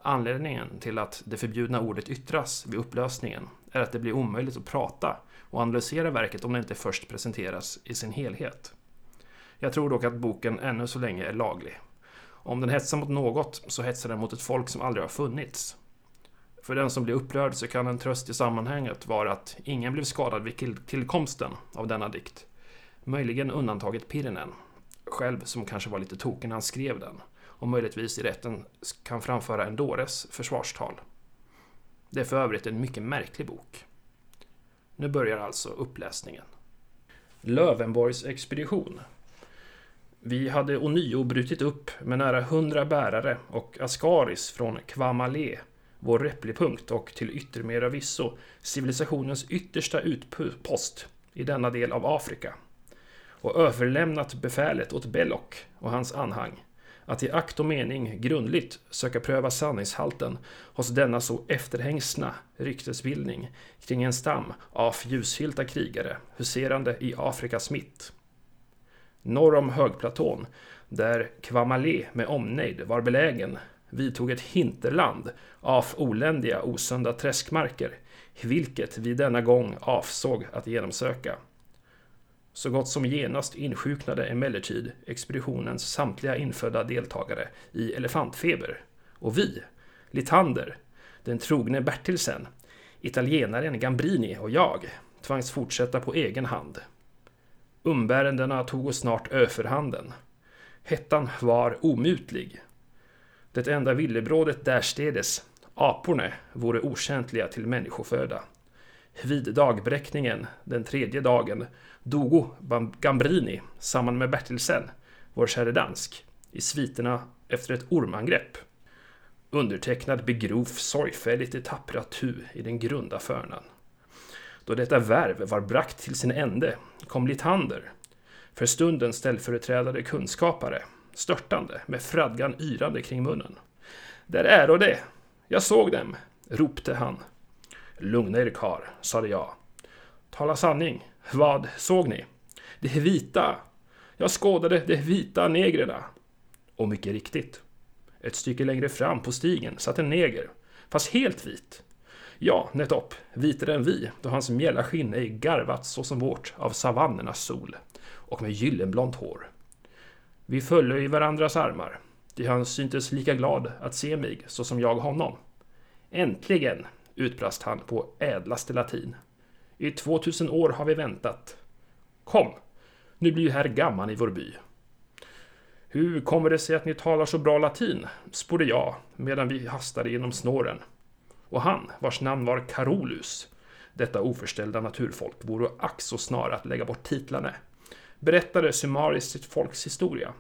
Anledningen till att det förbjudna ordet yttras vid upplösningen är att det blir omöjligt att prata och analysera verket om det inte först presenteras i sin helhet. Jag tror dock att boken ännu så länge är laglig. Om den hetsar mot något så hetsar den mot ett folk som aldrig har funnits. För den som blir upprörd så kan en tröst i sammanhanget vara att ingen blev skadad vid tillkomsten av denna dikt. Möjligen undantaget Pirinen, själv som kanske var lite tokig när han skrev den och möjligtvis i rätten kan framföra en dåres försvarstal. Det är för övrigt en mycket märklig bok. Nu börjar alltså uppläsningen. Lövenborgs expedition. Vi hade ånyo brutit upp med nära hundra bärare och Ascaris från Kvamale, vår replipunkt och till yttermera visso civilisationens yttersta utpost i denna del av Afrika och överlämnat befälet åt Belloc och hans anhang att i akt och mening grundligt söka pröva sanningshalten hos denna så efterhängsna ryktesbildning kring en stam av ljushylta krigare huserande i Afrikas mitt. Norr om högplatån, där Kvamale med omnejd var belägen, vidtog ett hinterland av oländiga osunda träskmarker, vilket vi denna gång avsåg att genomsöka. Så gott som genast insjuknade emellertid expeditionens samtliga infödda deltagare i elefantfeber. Och vi, Litander, den trogne Bertilsen, italienaren Gambrini och jag tvangs fortsätta på egen hand. Umbärandena tog oss snart överhanden. Hettan var omutlig. Det enda villebrådet därstädes, aporna, vore okäntliga till människoföda. Vid dagbräckningen, den tredje dagen, dogo Gambrini samman med Bertilsen, vår käre dansk, i sviterna efter ett ormangrepp. Undertecknad begrov sorgfälligt i tappra tu i den grunda förnan. Då detta värv var brakt till sin ände kom Litander, för stunden ställföreträdare kunskapare, störtande med fradgan yrande kring munnen. Där är och det! Jag såg dem! ropte han. Lugna er kar, sade jag. Tala sanning, vad såg ni? De vita! Jag skådade de vita negrerna. Och mycket riktigt. Ett stycke längre fram på stigen satt en neger, fast helt vit. Ja, nettopp, vitare än vi, då hans mjälla skinn ej garvats så som vårt av savannernas sol, och med gyllenblont hår. Vi föll i varandras armar, ty han syntes lika glad att se mig så som jag honom. Äntligen, utbrast han på ädlaste latin. I 2000 år har vi väntat. Kom, nu blir ju herr gammal i vår by. Hur kommer det sig att ni talar så bra latin? sporde jag medan vi hastade genom snåren. Och han, vars namn var Carolus, detta oförställda naturfolk, vore ack så snar att lägga bort titlarna, berättade summariskt sitt folks historia.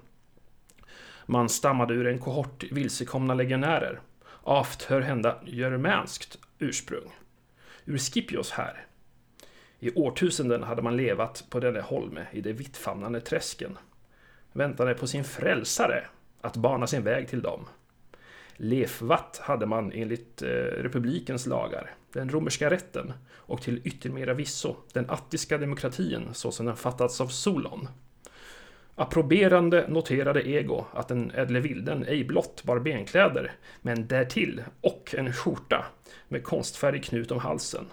Man stammade ur en kohort vilsekomna legionärer, aft hör hända germanskt ursprung, ur Scipios här. I årtusenden hade man levat på denne holme i de vittfamnande träsken, väntade på sin frälsare att bana sin väg till dem. Lefvatt hade man enligt eh, republikens lagar, den romerska rätten och till yttermera visso den attiska demokratin så som den fattats av Solon. Approberande noterade Ego att den ädle vilden ej blott bar benkläder, men därtill och en skjorta med konstfärdig knut om halsen.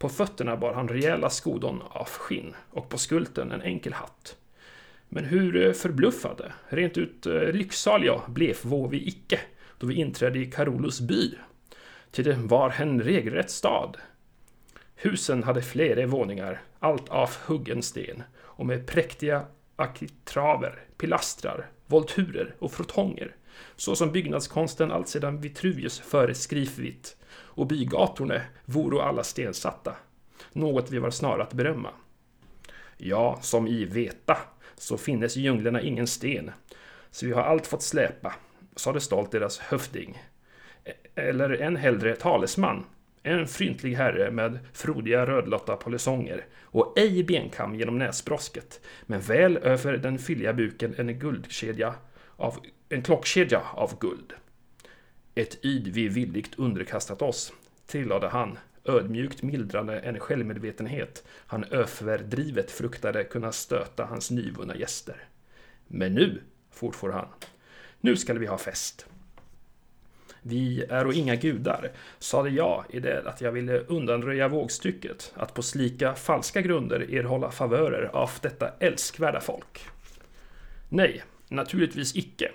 På fötterna bar han rejäla skodon av skinn och på skulten en enkel hatt. Men hur eh, förbluffade, rent ut eh, lycksaliga blev vi icke då vi inträdde i Carolus by. Till det var en regelrätt stad. Husen hade flera våningar, allt av huggen sten och med präktiga akitraver, pilastrar, volturer och frotonger, så som byggnadskonsten alltsedan Vitruvius föreskrivit, och bygatorne voro alla stensatta, något vi var snara att berömma. Ja, som i veta, så finnes i djunglerna ingen sten, så vi har allt fått släpa, sade stolt deras höfding. E, eller än hellre talesman, en fryntlig herre med frodiga rödlotta polisonger och ej benkam genom näsbrosket, men väl över den fylliga buken en guldkedja av, en klockkedja av guld. Ett yd vi villigt underkastat oss, tillade han, ödmjukt mildrande en självmedvetenhet han överdrivet fruktade kunna stöta hans nyvunna gäster. Men nu, fortfor han, nu skall vi ha fest. Vi är och inga gudar, sade jag i det att jag ville undanröja vågstycket att på slika falska grunder erhålla favörer av detta älskvärda folk. Nej, naturligtvis icke,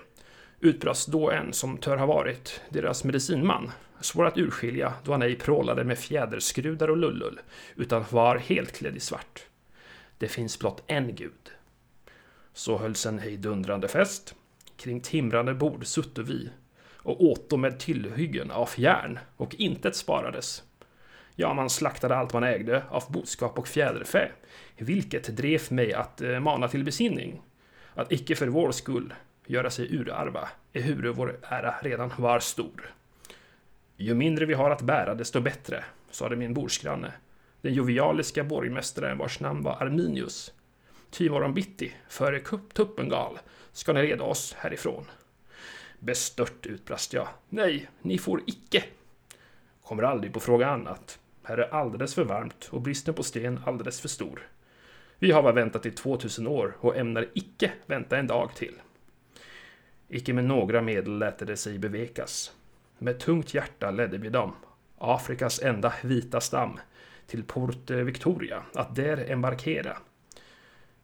utbrast då en som tör ha varit deras medicinman, svår att urskilja då han ej prålade med fjäderskrudar och lullull, utan var helt klädd i svart. Det finns blott en gud. Så hölls en hejdundrande fest. Kring timrande bord sutte vi och åto med tillhyggen av järn och intet sparades. Ja, man slaktade allt man ägde av boskap och fjäderfä, vilket drev mig att eh, mana till besinning. Att icke för vår skull göra sig urarva, ehuru vår ära redan var stor. Ju mindre vi har att bära, desto bättre, sade min bordsgranne, den jovialiska borgmästaren vars namn var Arminius. Ty morgon bitti, före Tuppengal, ska ni reda oss härifrån. Bestört utbrast jag. Nej, ni får icke. Kommer aldrig på fråga annat. Här är alldeles för varmt och bristen på sten alldeles för stor. Vi har väntat i 2000 år och ämnar icke vänta en dag till. Icke med några medel lät det sig bevekas. Med tungt hjärta ledde vi dem, Afrikas enda vita stam, till Port Victoria, att där embarkera.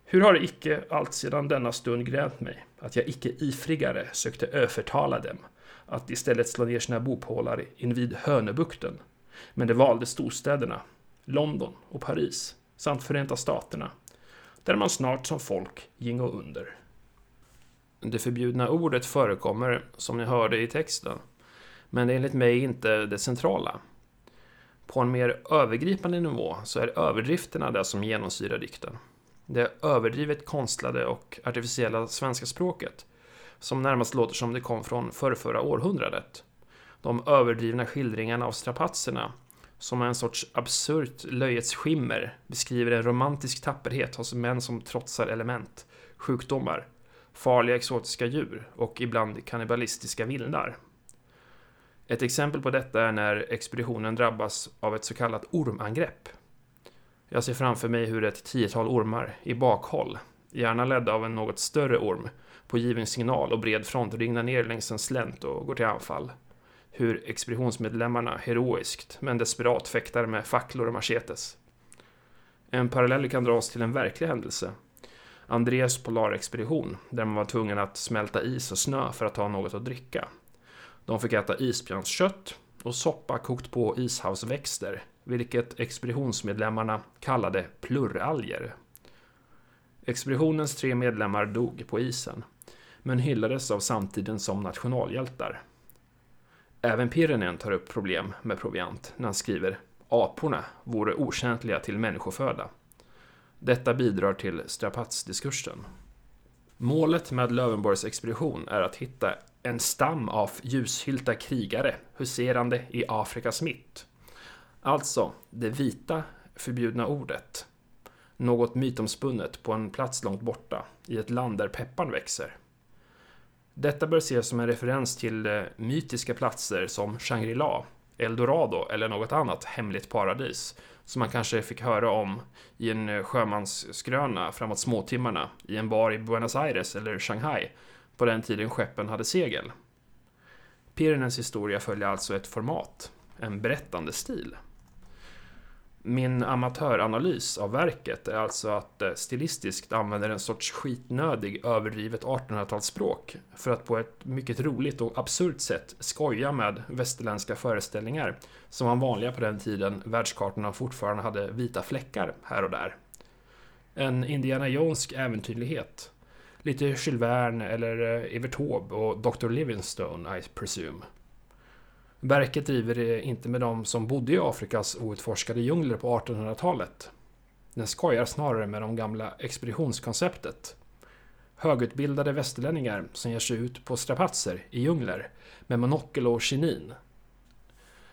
Hur har det icke allt sedan denna stund grämt mig, att jag icke ifrigare sökte övertala dem, att istället slå ner sina bopålar invid Hönöbukten. Men de valde storstäderna, London och Paris, samt Förenta Staterna, där man snart som folk gingo under. Det förbjudna ordet förekommer, som ni hörde i texten, men det är enligt mig inte det centrala. På en mer övergripande nivå så är överdrifterna det som genomsyrar dikten. Det överdrivet konstlade och artificiella svenska språket, som närmast låter som det kom från förrförra århundradet. De överdrivna skildringarna av strapatserna, som en sorts absurt löjets skimmer, beskriver en romantisk tapperhet hos män som trotsar element, sjukdomar, farliga exotiska djur och ibland kannibalistiska vildar. Ett exempel på detta är när expeditionen drabbas av ett så kallat ormangrepp. Jag ser framför mig hur ett tiotal ormar i bakhåll, gärna ledda av en något större orm, på given signal och bred front ringlar ner längs en slänt och går till anfall. Hur expeditionsmedlemmarna heroiskt men desperat fäktar med facklor och machetes. En parallell kan dras till en verklig händelse. Andreas polarexpedition, där man var tvungen att smälta is och snö för att ha något att dricka. De fick äta isbjörnskött och soppa kokt på ishavsväxter, vilket expeditionsmedlemmarna kallade pluralger. Expeditionens tre medlemmar dog på isen, men hyllades av samtiden som nationalhjältar. Även Pirinen tar upp problem med proviant när han skriver aporna vore okänsliga till människoföda. Detta bidrar till strapatsdiskursen. Målet med Lövenborgs expedition är att hitta en stam av ljushylta krigare huserande i Afrikas mitt. Alltså, det vita förbjudna ordet. Något mytomspunnet på en plats långt borta, i ett land där pepparn växer. Detta bör ses som en referens till eh, mytiska platser som Shangri-La, Eldorado eller något annat hemligt paradis som man kanske fick höra om i en eh, sjömanskröna sjömansskröna framåt småtimmarna i en bar i Buenos Aires eller Shanghai på den tiden skeppen hade segel. Pirinens historia följer alltså ett format, en berättande stil. Min amatöranalys av verket är alltså att det stilistiskt använder en sorts skitnödig överdrivet 1800-talsspråk för att på ett mycket roligt och absurt sätt skoja med västerländska föreställningar som var vanliga på den tiden världskartorna fortfarande hade vita fläckar här och där. En Indiana Jonesk äventyrlighet. Lite Jules Verne eller eh, Evert Taube och Dr. Livingstone, I presume. Verket driver det inte med de som bodde i Afrikas outforskade djungler på 1800-talet. Den skojar snarare med de gamla expeditionskonceptet. Högutbildade västerlänningar som ger sig ut på strapatser i djungler med monokel och kinin.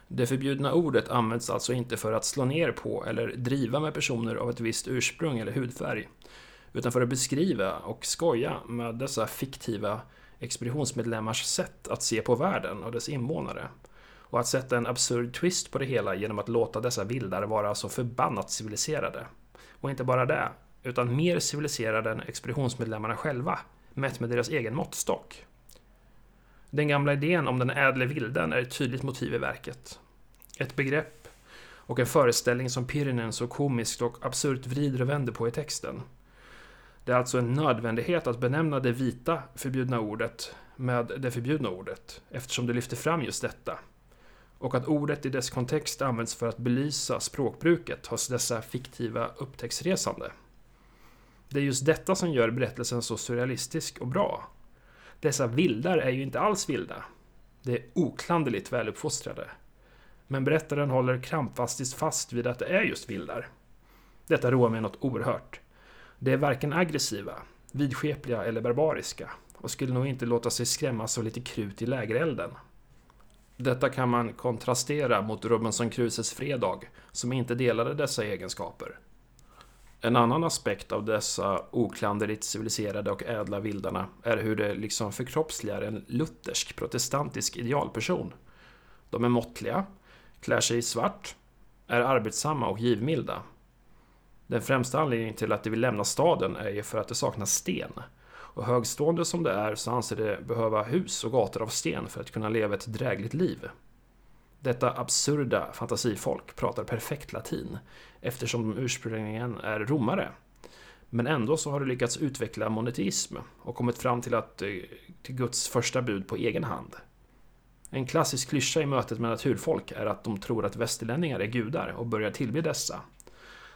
Det förbjudna ordet används alltså inte för att slå ner på eller driva med personer av ett visst ursprung eller hudfärg, utan för att beskriva och skoja med dessa fiktiva expeditionsmedlemmars sätt att se på världen och dess invånare och att sätta en absurd twist på det hela genom att låta dessa vildar vara så förbannat civiliserade. Och inte bara det, utan mer civiliserade än expeditionsmedlemmarna själva, mätt med deras egen måttstock. Den gamla idén om den ädle vilden är ett tydligt motiv i verket. Ett begrepp och en föreställning som Pirinen så komiskt och absurt vrider och vänder på i texten. Det är alltså en nödvändighet att benämna det vita förbjudna ordet med det förbjudna ordet, eftersom det lyfter fram just detta, och att ordet i dess kontext används för att belysa språkbruket hos dessa fiktiva upptäcktsresande. Det är just detta som gör berättelsen så surrealistisk och bra. Dessa vildar är ju inte alls vilda. De är oklanderligt väluppfostrade. Men berättaren håller krampfastigt fast vid att det är just vildar. Detta roar mig något oerhört. De är varken aggressiva, vidskepliga eller barbariska och skulle nog inte låta sig skrämmas av lite krut i lägerelden. Detta kan man kontrastera mot Robinson Crusoes Fredag, som inte delade dessa egenskaper. En annan aspekt av dessa oklanderligt civiliserade och ädla vildarna är hur det liksom förkroppsligar en luthersk protestantisk idealperson. De är måttliga, klär sig i svart, är arbetsamma och givmilda. Den främsta anledningen till att de vill lämna staden är ju för att det saknas sten. Och högstående som det är så anser det behöva hus och gator av sten för att kunna leva ett drägligt liv. Detta absurda fantasifolk pratar perfekt latin eftersom de ursprungligen är romare. Men ändå så har de lyckats utveckla monoteism och kommit fram till att eh, till Guds första bud på egen hand. En klassisk klyscha i mötet med naturfolk är att de tror att västerlänningar är gudar och börjar tillbe dessa.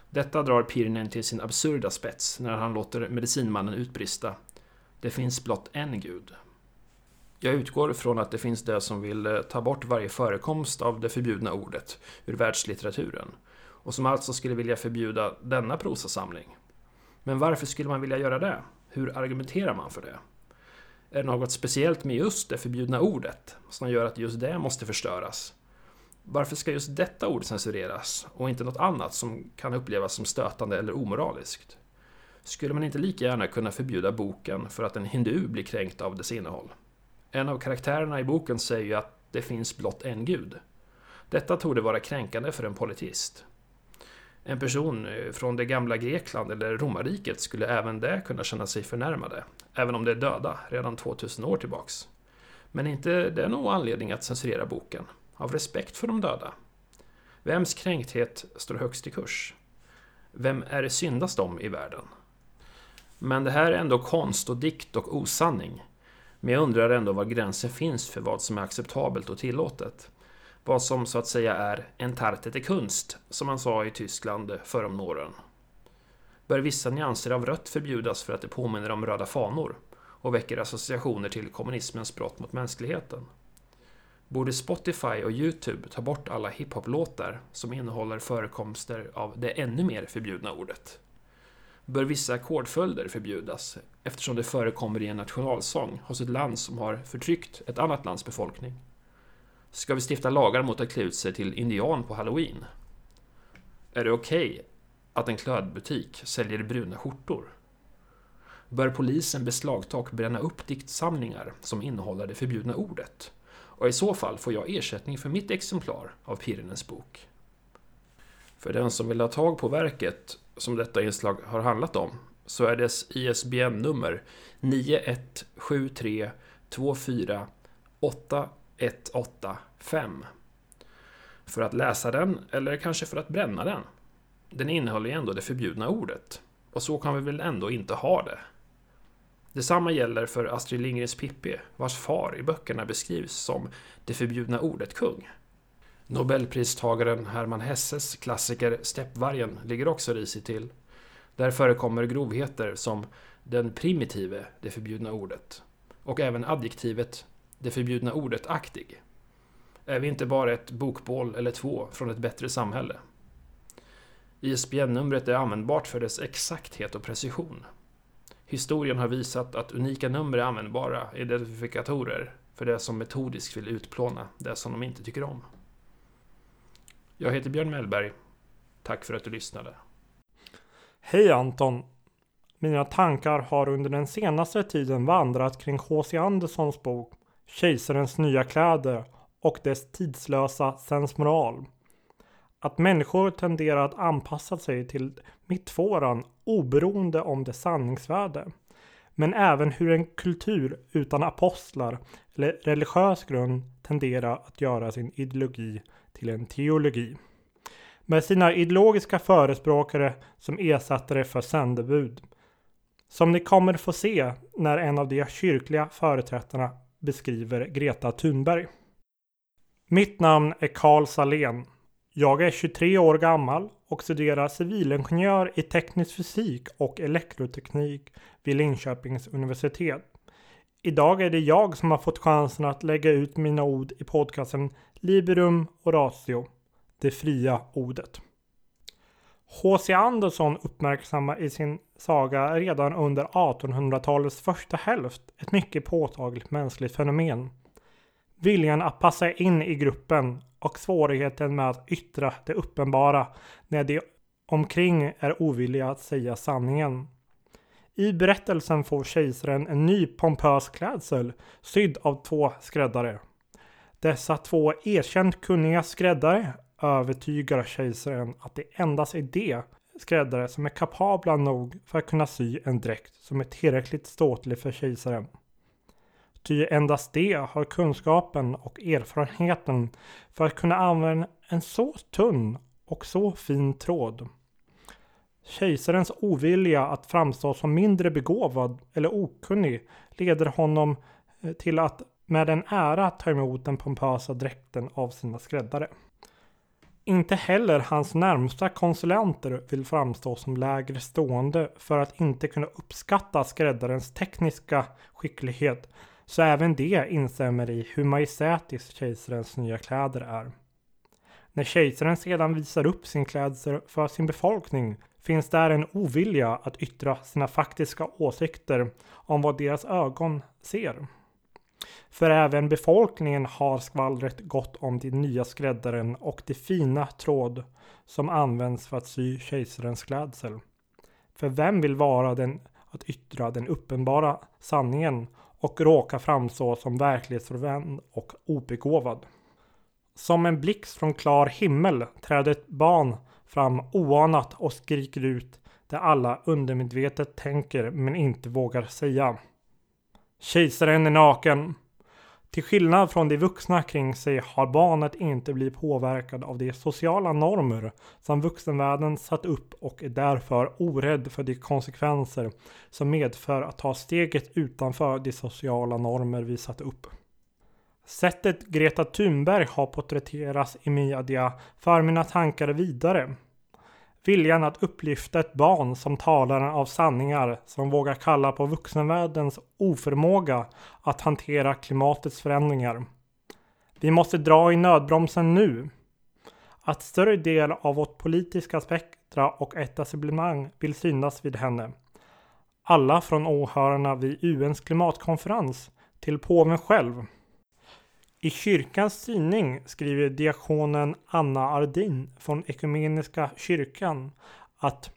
Detta drar Pirinen till sin absurda spets när han låter medicinmannen utbrista det finns blott en gud. Jag utgår från att det finns de som vill eh, ta bort varje förekomst av det förbjudna ordet ur världslitteraturen och som alltså skulle vilja förbjuda denna prosasamling. Men varför skulle man vilja göra det? Hur argumenterar man för det? Är det något speciellt med just det förbjudna ordet som gör att just det måste förstöras? Varför ska just detta ord censureras och inte något annat som kan upplevas som stötande eller omoraliskt? Skulle man inte lika gärna kunna förbjuda boken för att en hindu blir kränkt av dess innehåll? En av karaktärerna i boken säger ju att det finns blott en gud. Detta torde vara kränkande för en politist. En person eh, från det gamla Grekland eller romarriket skulle även det kunna känna sig förnärmade, även om de är döda redan 2000 år tillbaks. Men inte det nog anledning att censurera boken, av respekt för de döda. Vems kränkthet står högst i kurs? Vem är det syndast om i världen? Men det här är ändå konst och dikt och osanning. Men jag undrar ändå var gränsen finns för vad som är acceptabelt och tillåtet. Vad som så att säga är entartete kunst, som man sa i Tyskland förr om åren. Bör vissa nyanser av rött förbjudas för att det påminner om röda fanor och väcker associationer till kommunismens brott mot mänskligheten? Borde Spotify och Youtube ta bort alla hiphop-låtar som innehåller förekomster av det ännu mer förbjudna ordet? Bör vissa ackordföljder förbjudas eftersom det förekommer i en nationalsång hos ett land som har förtryckt ett annat lands befolkning? Ska vi stifta lagar mot att klä ut sig till indian på halloween? Är det okej okay att en klädbutik säljer bruna skjortor? Bör polisen beslagta och bränna upp diktsamlingar som innehåller det förbjudna ordet? Och i så fall får jag ersättning för mitt exemplar av Pirinens bok. För den som vill ha tag på verket som detta inslag har handlat om så är dess ISBN-nummer 9173248185. För att läsa den, eller kanske för att bränna den. Den innehåller ju ändå det förbjudna ordet. Och så kan vi väl ändå inte ha det. Detsamma gäller för Astrid Lindgrens Pippi, vars far i böckerna beskrivs som det förbjudna ordet-kung. Nobelpristagaren Hermann Hesses klassiker Steppvargen ligger också risigt till. Där förekommer grovheter som den primitive, det förbjudna ordet. Och även adjektivet det förbjudna ordet aktig. Är vi inte bara ett bokbål eller två från ett bättre samhälle? ISBN-numret är användbart för dess exakthet och precision. Historien har visat att unika nummer är användbara identifikatorer för det som metodiskt vill utplåna det som de inte tycker om. Jag heter Björn Mellberg. Tack för att du lyssnade. Hej Anton! Mina tankar har under den senaste tiden vandrat kring H.C. Andersons bok Kejsarens nya kläder och dess tidslösa sensmoral. Att människor tenderar att anpassa sig till mittfåran oberoende om dess sanningsvärde. Men även hur en kultur utan apostlar eller religiös grund tenderar att göra sin ideologi till en teologi. Med sina ideologiska förespråkare som ersättare för sändebud. Som ni kommer få se när en av de kyrkliga företrädarna beskriver Greta Thunberg. Mitt namn är Karl Salén. Jag är 23 år gammal och studerar civilingenjör i teknisk fysik och elektroteknik vid Linköpings universitet. Idag är det jag som har fått chansen att lägga ut mina ord i podcasten Liberum Oratio, det fria ordet. H.C. Andersson uppmärksammar i sin saga redan under 1800-talets första hälft ett mycket påtagligt mänskligt fenomen. Viljan att passa in i gruppen och svårigheten med att yttra det uppenbara när de omkring är ovilliga att säga sanningen. I berättelsen får kejsaren en ny pompös klädsel sydd av två skräddare. Dessa två erkänt kunniga skräddare övertygar kejsaren att det endast är de skräddare som är kapabla nog för att kunna sy en dräkt som är tillräckligt ståtlig för kejsaren. Ty endast de har kunskapen och erfarenheten för att kunna använda en så tunn och så fin tråd. Kejsarens ovilja att framstå som mindre begåvad eller okunnig leder honom eh, till att med en ära ta emot den pompösa dräkten av sina skräddare. Inte heller hans närmsta konsulenter vill framstå som lägre stående för att inte kunna uppskatta skräddarens tekniska skicklighet så även det instämmer i hur majestätisk kejsarens nya kläder är. När kejsaren sedan visar upp sin klädsel för sin befolkning finns där en ovilja att yttra sina faktiska åsikter om vad deras ögon ser. För även befolkningen har skvallret gått om den nya skräddaren och det fina tråd som används för att sy kejsarens klädsel. För vem vill vara den att yttra den uppenbara sanningen och råka framstå som verklighetsfrånvänd och obegåvad? Som en blixt från klar himmel träder ett barn fram oanat och skriker ut det alla undermedvetet tänker men inte vågar säga. Kejsaren är naken. Till skillnad från de vuxna kring sig har barnet inte blivit påverkad av de sociala normer som vuxenvärlden satt upp och är därför orädd för de konsekvenser som medför att ta steget utanför de sociala normer vi satt upp. Sättet Greta Thunberg har porträtterats i media för mina tankar vidare. Viljan att upplyfta ett barn som talar av sanningar som vågar kalla på vuxenvärldens oförmåga att hantera klimatets förändringar. Vi måste dra i nödbromsen nu. Att större del av vårt politiska spektra och etablissemang vill synas vid henne. Alla från åhörarna vid UNs klimatkonferens till påven själv. I kyrkans tidning skriver diakonen Anna Ardin från Ekumeniska kyrkan att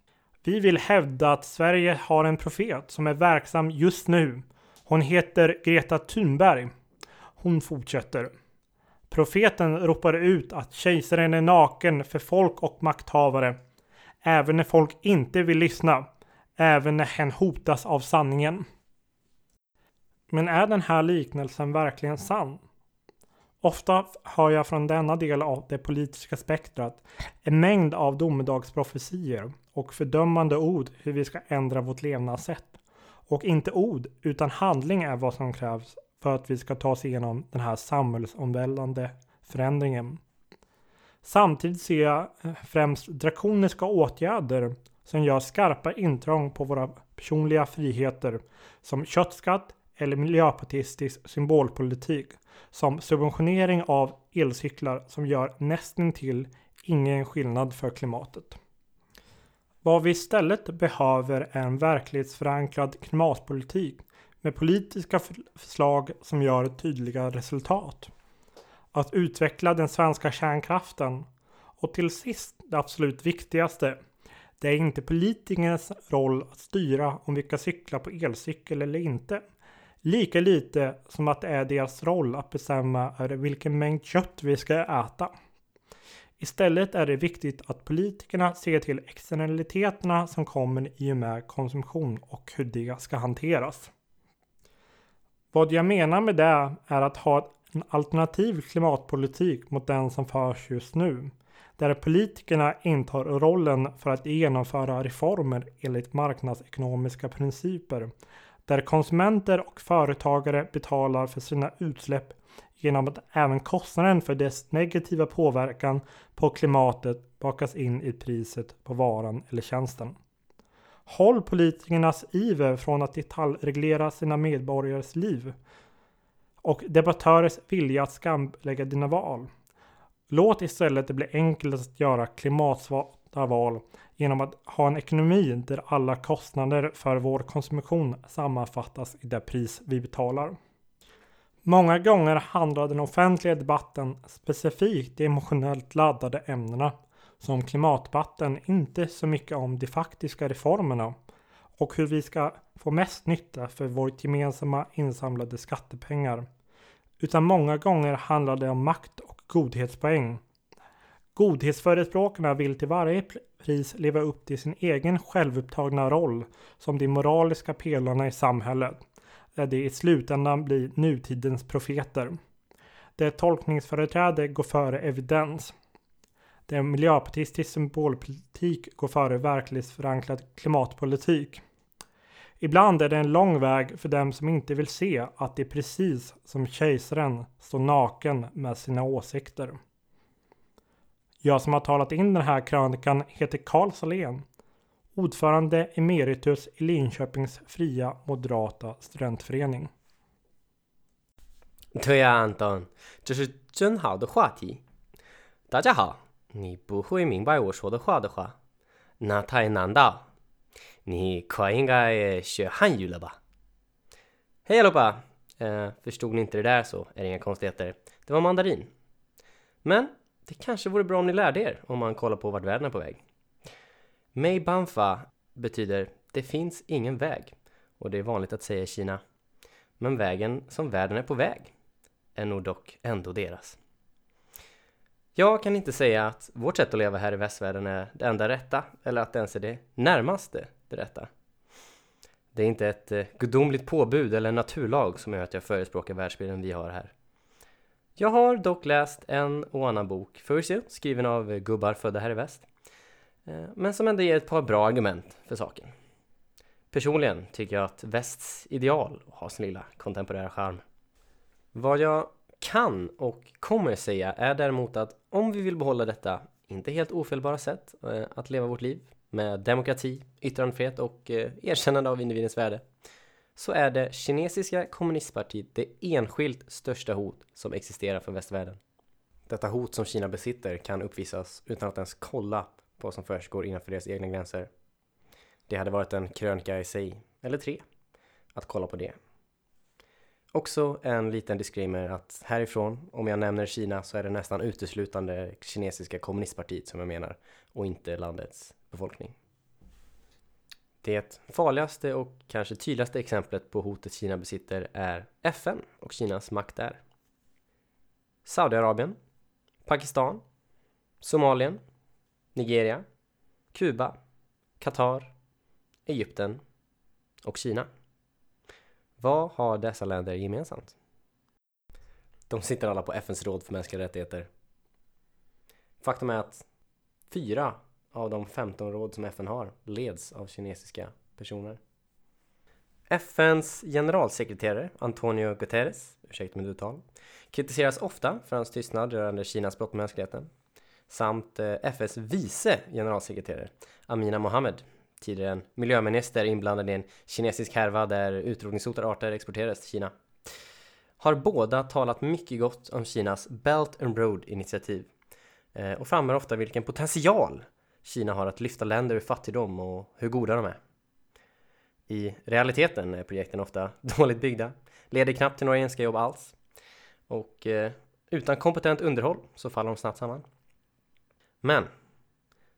vi vill hävda att Sverige har en profet som är verksam just nu. Hon heter Greta Thunberg. Hon fortsätter. Profeten ropar ut att kejsaren är naken för folk och makthavare. Även när folk inte vill lyssna. Även när hen hotas av sanningen. Men är den här liknelsen verkligen sann? Ofta hör jag från denna del av det politiska spektrat en mängd av domedagsprofetier och fördömande ord hur vi ska ändra vårt levnadssätt. Och inte ord, utan handling är vad som krävs för att vi ska ta oss igenom den här samhällsomvälvande förändringen. Samtidigt ser jag eh, främst drakoniska åtgärder som gör skarpa intrång på våra personliga friheter som köttskatt eller miljöpartistisk symbolpolitik som subventionering av elcyklar som gör nästintill ingen skillnad för klimatet. Vad vi istället behöver är en verklighetsförankrad klimatpolitik med politiska förslag som gör tydliga resultat. Att utveckla den svenska kärnkraften och till sist det absolut viktigaste. Det är inte politikernas roll att styra om vi ska cykla på elcykel eller inte. Lika lite som att det är deras roll att bestämma över vilken mängd kött vi ska äta. Istället är det viktigt att politikerna ser till externaliteterna som kommer i och med konsumtion och hur det ska hanteras. Vad jag menar med det är att ha en alternativ klimatpolitik mot den som förs just nu. Där politikerna intar rollen för att genomföra reformer enligt marknadsekonomiska principer där konsumenter och företagare betalar för sina utsläpp genom att även kostnaden för dess negativa påverkan på klimatet bakas in i priset på varan eller tjänsten. Håll politikernas iver från att detaljreglera sina medborgares liv och debattörers vilja att skamlägga dina val. Låt istället det bli enkelt att göra klimatsmarta val genom att ha en ekonomi där alla kostnader för vår konsumtion sammanfattas i det pris vi betalar. Många gånger handlar den offentliga debatten specifikt de emotionellt laddade ämnena som klimatdebatten inte så mycket om de faktiska reformerna och hur vi ska få mest nytta för vårt gemensamma insamlade skattepengar. Utan många gånger handlar det om makt och godhetspoäng. Godhetsförespråkarna vill till varje pris leva upp till sin egen självupptagna roll som de moraliska pelarna i samhället, där de i slutändan blir nutidens profeter. Där tolkningsföreträde går före evidens. Där miljöpartistisk symbolpolitik går före verklighetsförankrad klimatpolitik. Ibland är det en lång väg för dem som inte vill se att det är precis som kejsaren står naken med sina åsikter. Jag som har talat in den här krönikan heter Carl Salén, ordförande emeritus i Linköpings fria moderata studentförening. 对呀、啊，安东，这是真好的话题。大家好，你不会明白我说的话的话，那太难到。你快应该学汉语了吧？Hej allihopa! Eh, förstod ni inte det där så är det inga konstigheter. Det var mandarin. Men det kanske vore bra om ni lärde er om man kollar på vart världen är på väg. Mei Banfa betyder det finns ingen väg och det är vanligt att säga i Kina. Men vägen som världen är på väg är nog dock ändå deras. Jag kan inte säga att vårt sätt att leva här i västvärlden är det enda rätta eller att det ens är det närmaste det rätta. Det är inte ett eh, gudomligt påbud eller en naturlag som gör att jag förespråkar världsbilden vi har här. Jag har dock läst en och annan bok förr skriven av gubbar födda här i väst. Eh, men som ändå ger ett par bra argument för saken. Personligen tycker jag att västs ideal har sin lilla kontemporära charm. Vad jag kan och kommer säga är däremot att om vi vill behålla detta inte helt ofelbara sätt eh, att leva vårt liv med demokrati, yttrandefrihet och eh, erkännande av individens värde så är det kinesiska kommunistpartiet det enskilt största hot som existerar för västvärlden. Detta hot som Kina besitter kan uppvisas utan att ens kolla på vad som försiggår innanför deras egna gränser. Det hade varit en krönika i sig, eller tre, att kolla på det. Också en liten disclaimer att härifrån, om jag nämner Kina så är det nästan uteslutande kinesiska kommunistpartiet som jag menar och inte landets befolkning. Det farligaste och kanske tydligaste exemplet på hotet Kina besitter är FN och Kinas makt där. Saudiarabien, Pakistan, Somalien, Nigeria, Kuba, Qatar, Egypten och Kina. Vad har dessa länder gemensamt? De sitter alla på FNs råd för mänskliga rättigheter. Faktum är att fyra av de 15 råd som FN har leds av kinesiska personer. FNs generalsekreterare Antonio Guterres, ursäkta mitt uttal, kritiseras ofta för hans tystnad rörande Kinas brott mot mänskligheten. Samt eh, FNs vice generalsekreterare Amina Mohammed, tidigare en miljöminister inblandad i en kinesisk härva där utrotningshotade arter exporterades till Kina, har båda talat mycket gott om Kinas Belt and Road initiativ eh, och framhåller ofta vilken potential Kina har att lyfta länder ur fattigdom och hur goda de är. I realiteten är projekten ofta dåligt byggda, leder knappt till några enska jobb alls och eh, utan kompetent underhåll så faller de snabbt samman. Men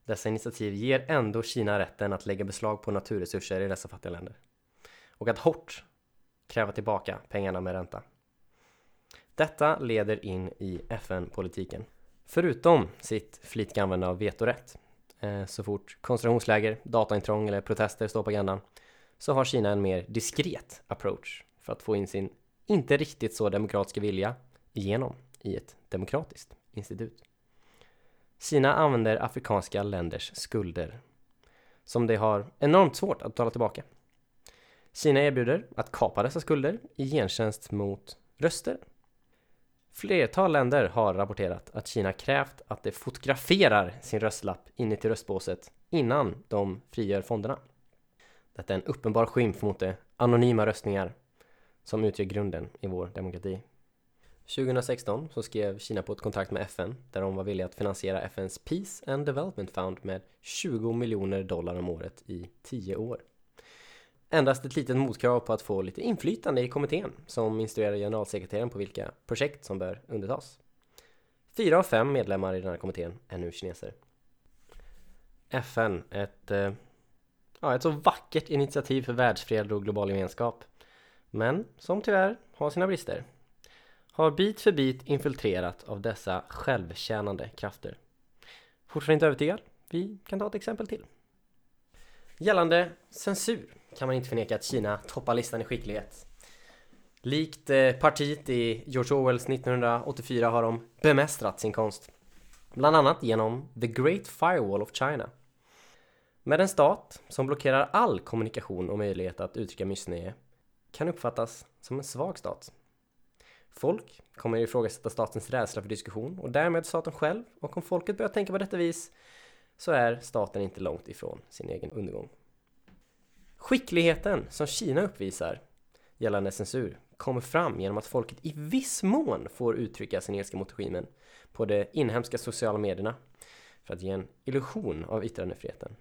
dessa initiativ ger ändå Kina rätten att lägga beslag på naturresurser i dessa fattiga länder och att hårt kräva tillbaka pengarna med ränta. Detta leder in i FN-politiken. Förutom sitt flitiga användande av vetorätt Eh, så fort koncentrationsläger, dataintrång eller protester står på agendan så har Kina en mer diskret approach för att få in sin inte riktigt så demokratiska vilja igenom i ett demokratiskt institut. Kina använder afrikanska länders skulder som de har enormt svårt att betala tillbaka. Kina erbjuder att kapa dessa skulder i gentjänst mot röster Flertal länder har rapporterat att Kina krävt att de fotograferar sin röstlapp inuti röstbåset innan de frigör fonderna. Detta är en uppenbar skymf mot de anonyma röstningar som utgör grunden i vår demokrati. 2016 så skrev Kina på ett kontrakt med FN där de var villiga att finansiera FNs Peace and Development Fund med 20 miljoner dollar om året i 10 år endast ett litet motkrav på att få lite inflytande i kommittén som instruerar generalsekreteraren på vilka projekt som bör undertas. Fyra av fem medlemmar i den här kommittén är nu kineser. FN, ett, eh, ja, ett så vackert initiativ för världsfred och global gemenskap. Men som tyvärr har sina brister. Har bit för bit infiltrerat av dessa självtjänande krafter. Fortfarande inte övertygad? Vi kan ta ett exempel till. Gällande censur kan man inte förneka att Kina toppar listan i skicklighet. Likt eh, partiet i George Orwells 1984 har de bemästrat sin konst. Bland annat genom The Great Firewall of China. Med en stat som blockerar all kommunikation och möjlighet att uttrycka missnöje kan uppfattas som en svag stat. Folk kommer ifrågasätta statens rädsla för diskussion och därmed staten själv och om folket börjar tänka på detta vis så är staten inte långt ifrån sin egen undergång. Skickligheten som Kina uppvisar gällande censur kommer fram genom att folket i viss mån får uttrycka sin ilska mot regimen på de inhemska sociala medierna för att ge en illusion av yttrandefriheten.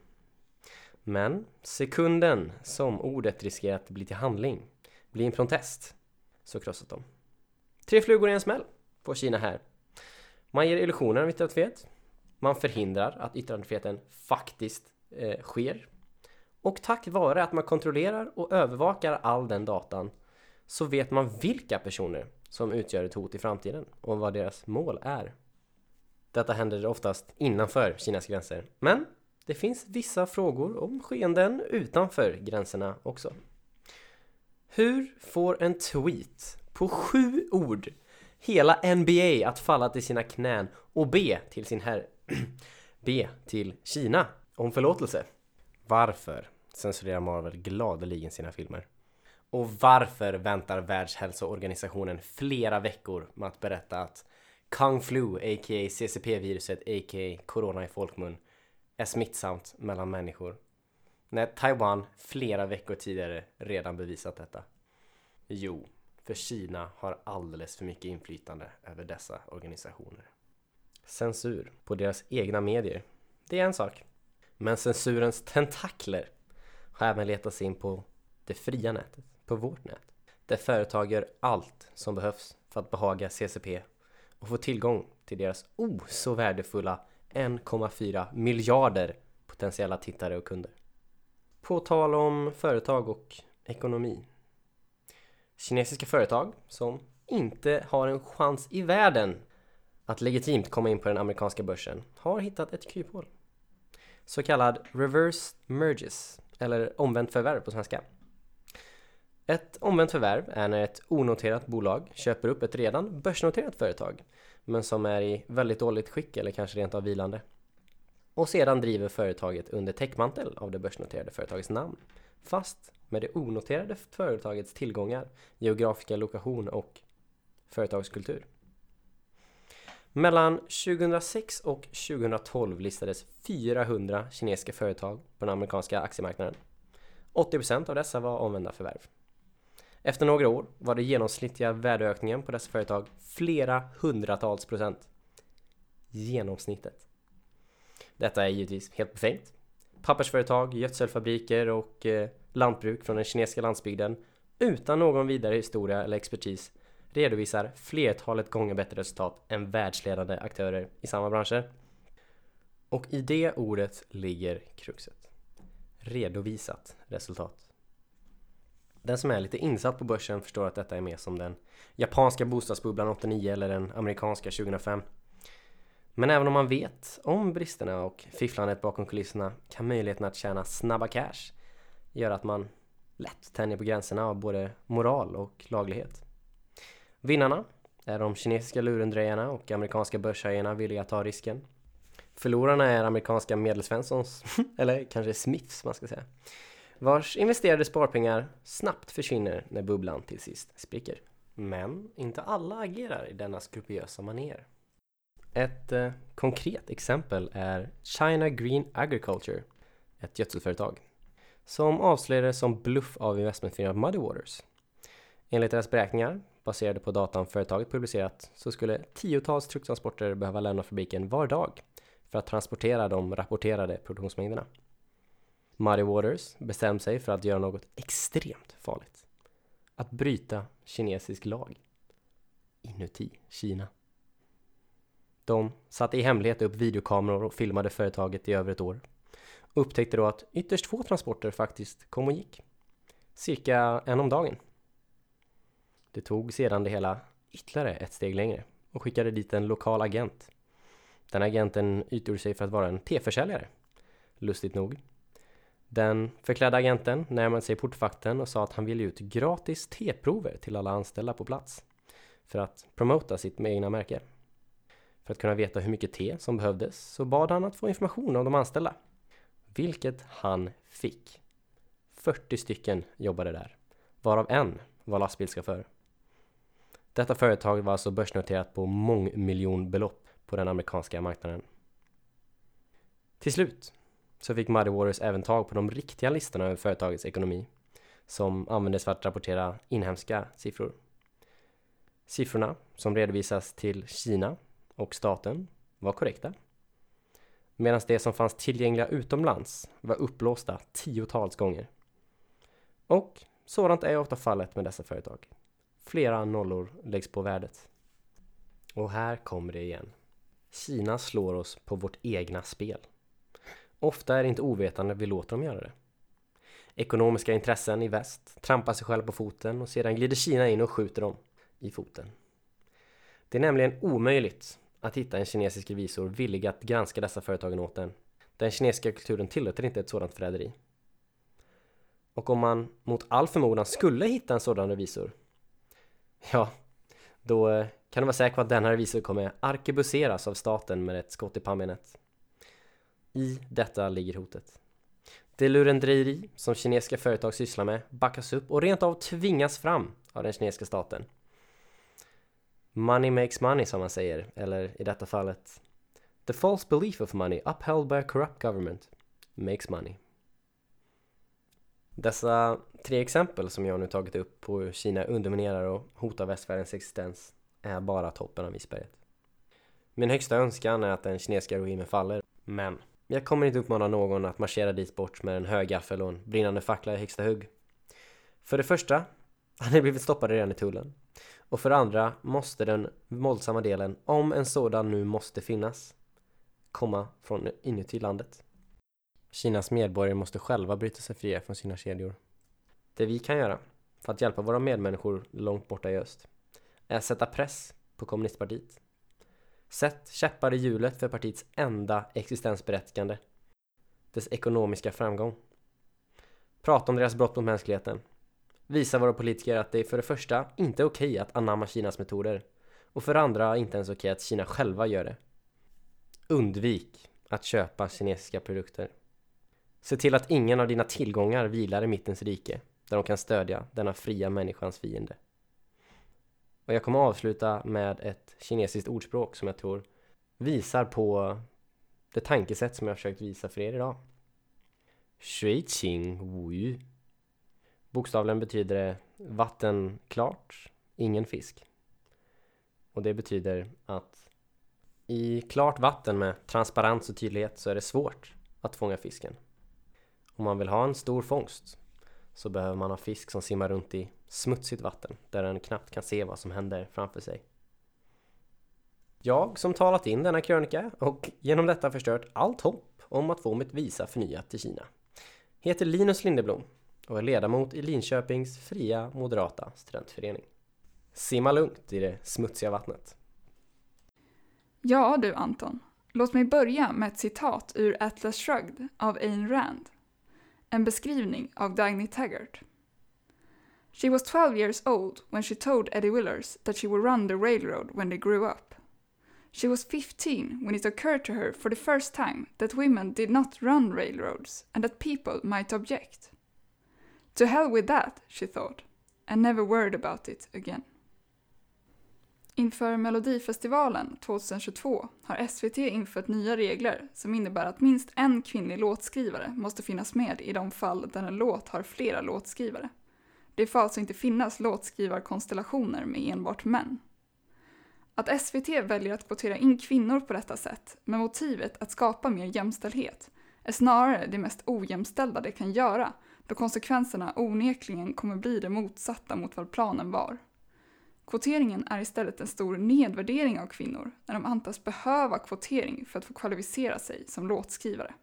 Men sekunden som ordet riskerar att bli till handling, bli en protest, så krossas de. Tre flugor i en smäll får Kina här. Man ger illusionen av yttrandefrihet. Man förhindrar att yttrandefriheten faktiskt eh, sker och tack vare att man kontrollerar och övervakar all den datan så vet man vilka personer som utgör ett hot i framtiden och vad deras mål är. Detta händer oftast innanför Kinas gränser, men det finns vissa frågor om skeenden utanför gränserna också. Hur får en tweet på sju ord hela NBA att falla till sina knän och be till sin herre, be till Kina om förlåtelse. Varför censurerar Marvel gladeligen sina filmer? Och varför väntar Världshälsoorganisationen flera veckor med att berätta att Kung Flu, a.k.a. CCP-viruset, a.k.a. Corona i folkmun, är smittsamt mellan människor? När Taiwan flera veckor tidigare redan bevisat detta. Jo, för Kina har alldeles för mycket inflytande över dessa organisationer. Censur på deras egna medier, det är en sak. Men censurens tentakler har även letat sig in på det fria nätet, på vårt nät. Där företag gör allt som behövs för att behaga CCP och få tillgång till deras oh så värdefulla 1,4 miljarder potentiella tittare och kunder. På tal om företag och ekonomi. Kinesiska företag som inte har en chans i världen att legitimt komma in på den amerikanska börsen har hittat ett kryphål. Så kallad reverse merges, eller omvänt förvärv på svenska. Ett omvänt förvärv är när ett onoterat bolag köper upp ett redan börsnoterat företag men som är i väldigt dåligt skick eller kanske rent av vilande. Och sedan driver företaget under täckmantel av det börsnoterade företagets namn fast med det onoterade företagets tillgångar, geografiska lokation och företagskultur. Mellan 2006 och 2012 listades 400 kinesiska företag på den amerikanska aktiemarknaden. 80% av dessa var omvända förvärv. Efter några år var den genomsnittliga värdeökningen på dessa företag flera hundratals procent. Genomsnittet. Detta är givetvis helt befängt. Pappersföretag, gödselfabriker och eh, lantbruk från den kinesiska landsbygden utan någon vidare historia eller expertis redovisar flertalet gånger bättre resultat än världsledande aktörer i samma branscher. Och i det ordet ligger kruxet. Redovisat resultat. Den som är lite insatt på börsen förstår att detta är mer som den japanska bostadsbubblan 89 eller den amerikanska 2005. Men även om man vet om bristerna och fifflandet bakom kulisserna kan möjligheten att tjäna snabba cash göra att man lätt tänjer på gränserna av både moral och laglighet. Vinnarna är de kinesiska lurendrejarna och amerikanska börshajarna villiga att ta risken. Förlorarna är amerikanska medelsvenssons, eller kanske Smiths man ska säga, vars investerade sparpengar snabbt försvinner när bubblan till sist spricker. Men inte alla agerar i denna skrupiösa manér. Ett eh, konkret exempel är China Green Agriculture, ett gödselföretag, som avslöjades som bluff av investmentfirman Muddy Waters. Enligt deras beräkningar, baserade på datan företaget publicerat, så skulle tiotals trucktransporter behöva lämna fabriken var dag för att transportera de rapporterade produktionsmängderna. Muddy Waters bestämde sig för att göra något extremt farligt. Att bryta kinesisk lag. Inuti Kina. De satte i hemlighet upp videokameror och filmade företaget i över ett år. Och upptäckte då att ytterst få transporter faktiskt kom och gick. Cirka en om dagen. Det tog sedan det hela ytterligare ett steg längre och skickade dit en lokal agent. Den agenten utgjorde sig för att vara en teförsäljare. Lustigt nog. Den förklädda agenten närmade sig portvakten och sa att han ville ut gratis teprover till alla anställda på plats. För att promota sitt egna märke. För att kunna veta hur mycket te som behövdes så bad han att få information om de anställda. Vilket han fick. 40 stycken jobbade där. Varav en var lastbilschaufför. Detta företag var alltså börsnoterat på mångmiljonbelopp på den amerikanska marknaden. Till slut så fick Muddy Waters även tag på de riktiga listorna över företagets ekonomi som användes för att rapportera inhemska siffror. Siffrorna som redovisas till Kina och staten var korrekta. Medan det som fanns tillgängliga utomlands var upplåsta tiotals gånger. Och sådant är ofta fallet med dessa företag. Flera nollor läggs på värdet. Och här kommer det igen. Kina slår oss på vårt egna spel. Ofta är det inte ovetande vi låter dem göra det. Ekonomiska intressen i väst trampar sig själva på foten och sedan glider Kina in och skjuter dem i foten. Det är nämligen omöjligt att hitta en kinesisk revisor villig att granska dessa företagen åt en. Den kinesiska kulturen tillåter inte ett sådant förräderi. Och om man mot all förmodan skulle hitta en sådan revisor, ja, då eh, kan du vara säker på att denna revisor kommer arkebuseras av staten med ett skott i pannbenet. I detta ligger hotet. Det lurendrejeri som kinesiska företag sysslar med backas upp och rent av tvingas fram av den kinesiska staten. Money makes money som man säger, eller i detta fallet The false belief of money upheld by a corrupt government makes money. Dessa tre exempel som jag nu tagit upp på hur Kina underminerar och hotar västvärldens existens är bara toppen av isberget. Min högsta önskan är att den kinesiska regimen faller, men jag kommer inte uppmana någon att marschera dit bort med en hög gaffel och en brinnande fackla i högsta hugg. För det första hade ni blivit stoppade redan i tullen. Och för det andra måste den våldsamma delen, om en sådan nu måste finnas, komma från inuti landet. Kinas medborgare måste själva bryta sig fria från sina kedjor. Det vi kan göra för att hjälpa våra medmänniskor långt borta i öst är att sätta press på kommunistpartiet. Sätt käppar i hjulet för partiets enda existensberättigande. Dess ekonomiska framgång. Prata om deras brott mot mänskligheten. Visa våra politiker att det för det första inte är okej att anamma Kinas metoder och för det andra inte ens okej att Kina själva gör det. Undvik att köpa kinesiska produkter. Se till att ingen av dina tillgångar vilar i mittens rike där de kan stödja denna fria människans fiende. Och jag kommer avsluta med ett kinesiskt ordspråk som jag tror visar på det tankesätt som jag har försökt visa för er idag. Shui Qing Wu Yu. Bokstavligen betyder det vatten klart, ingen fisk. Och det betyder att i klart vatten med transparens och tydlighet så är det svårt att fånga fisken. Om man vill ha en stor fångst så behöver man ha fisk som simmar runt i smutsigt vatten där den knappt kan se vad som händer framför sig. Jag som talat in denna krönika och genom detta förstört allt hopp om att få mitt visa förnyat till Kina heter Linus Lindeblom och är ledamot i Linköpings fria moderata studentförening. Simma lugnt i det smutsiga vattnet. Ja du Anton, låt mig börja med ett citat ur Atlas Shrugged av Ayn Rand. En beskrivning av Dagny Taggart. She was 12 years old when she told Eddie Willers that she would run the railroad when they grew up. She was 15 when it occurred to her for the first time that women did not run railroads and that people might object. To hell with that, she thought, and never worried about it again. Inför Melodifestivalen 2022 har SVT infört nya regler som innebär att minst en kvinnlig låtskrivare måste finnas med i de fall där en låt har flera låtskrivare. Det får alltså inte finnas låtskrivarkonstellationer med enbart män. Att SVT väljer att kvotera in kvinnor på detta sätt med motivet att skapa mer jämställdhet är snarare det mest ojämställda det kan göra då konsekvenserna onekligen kommer bli det motsatta mot vad planen var. Kvoteringen är istället en stor nedvärdering av kvinnor när de antas behöva kvotering för att få kvalificera sig som låtskrivare.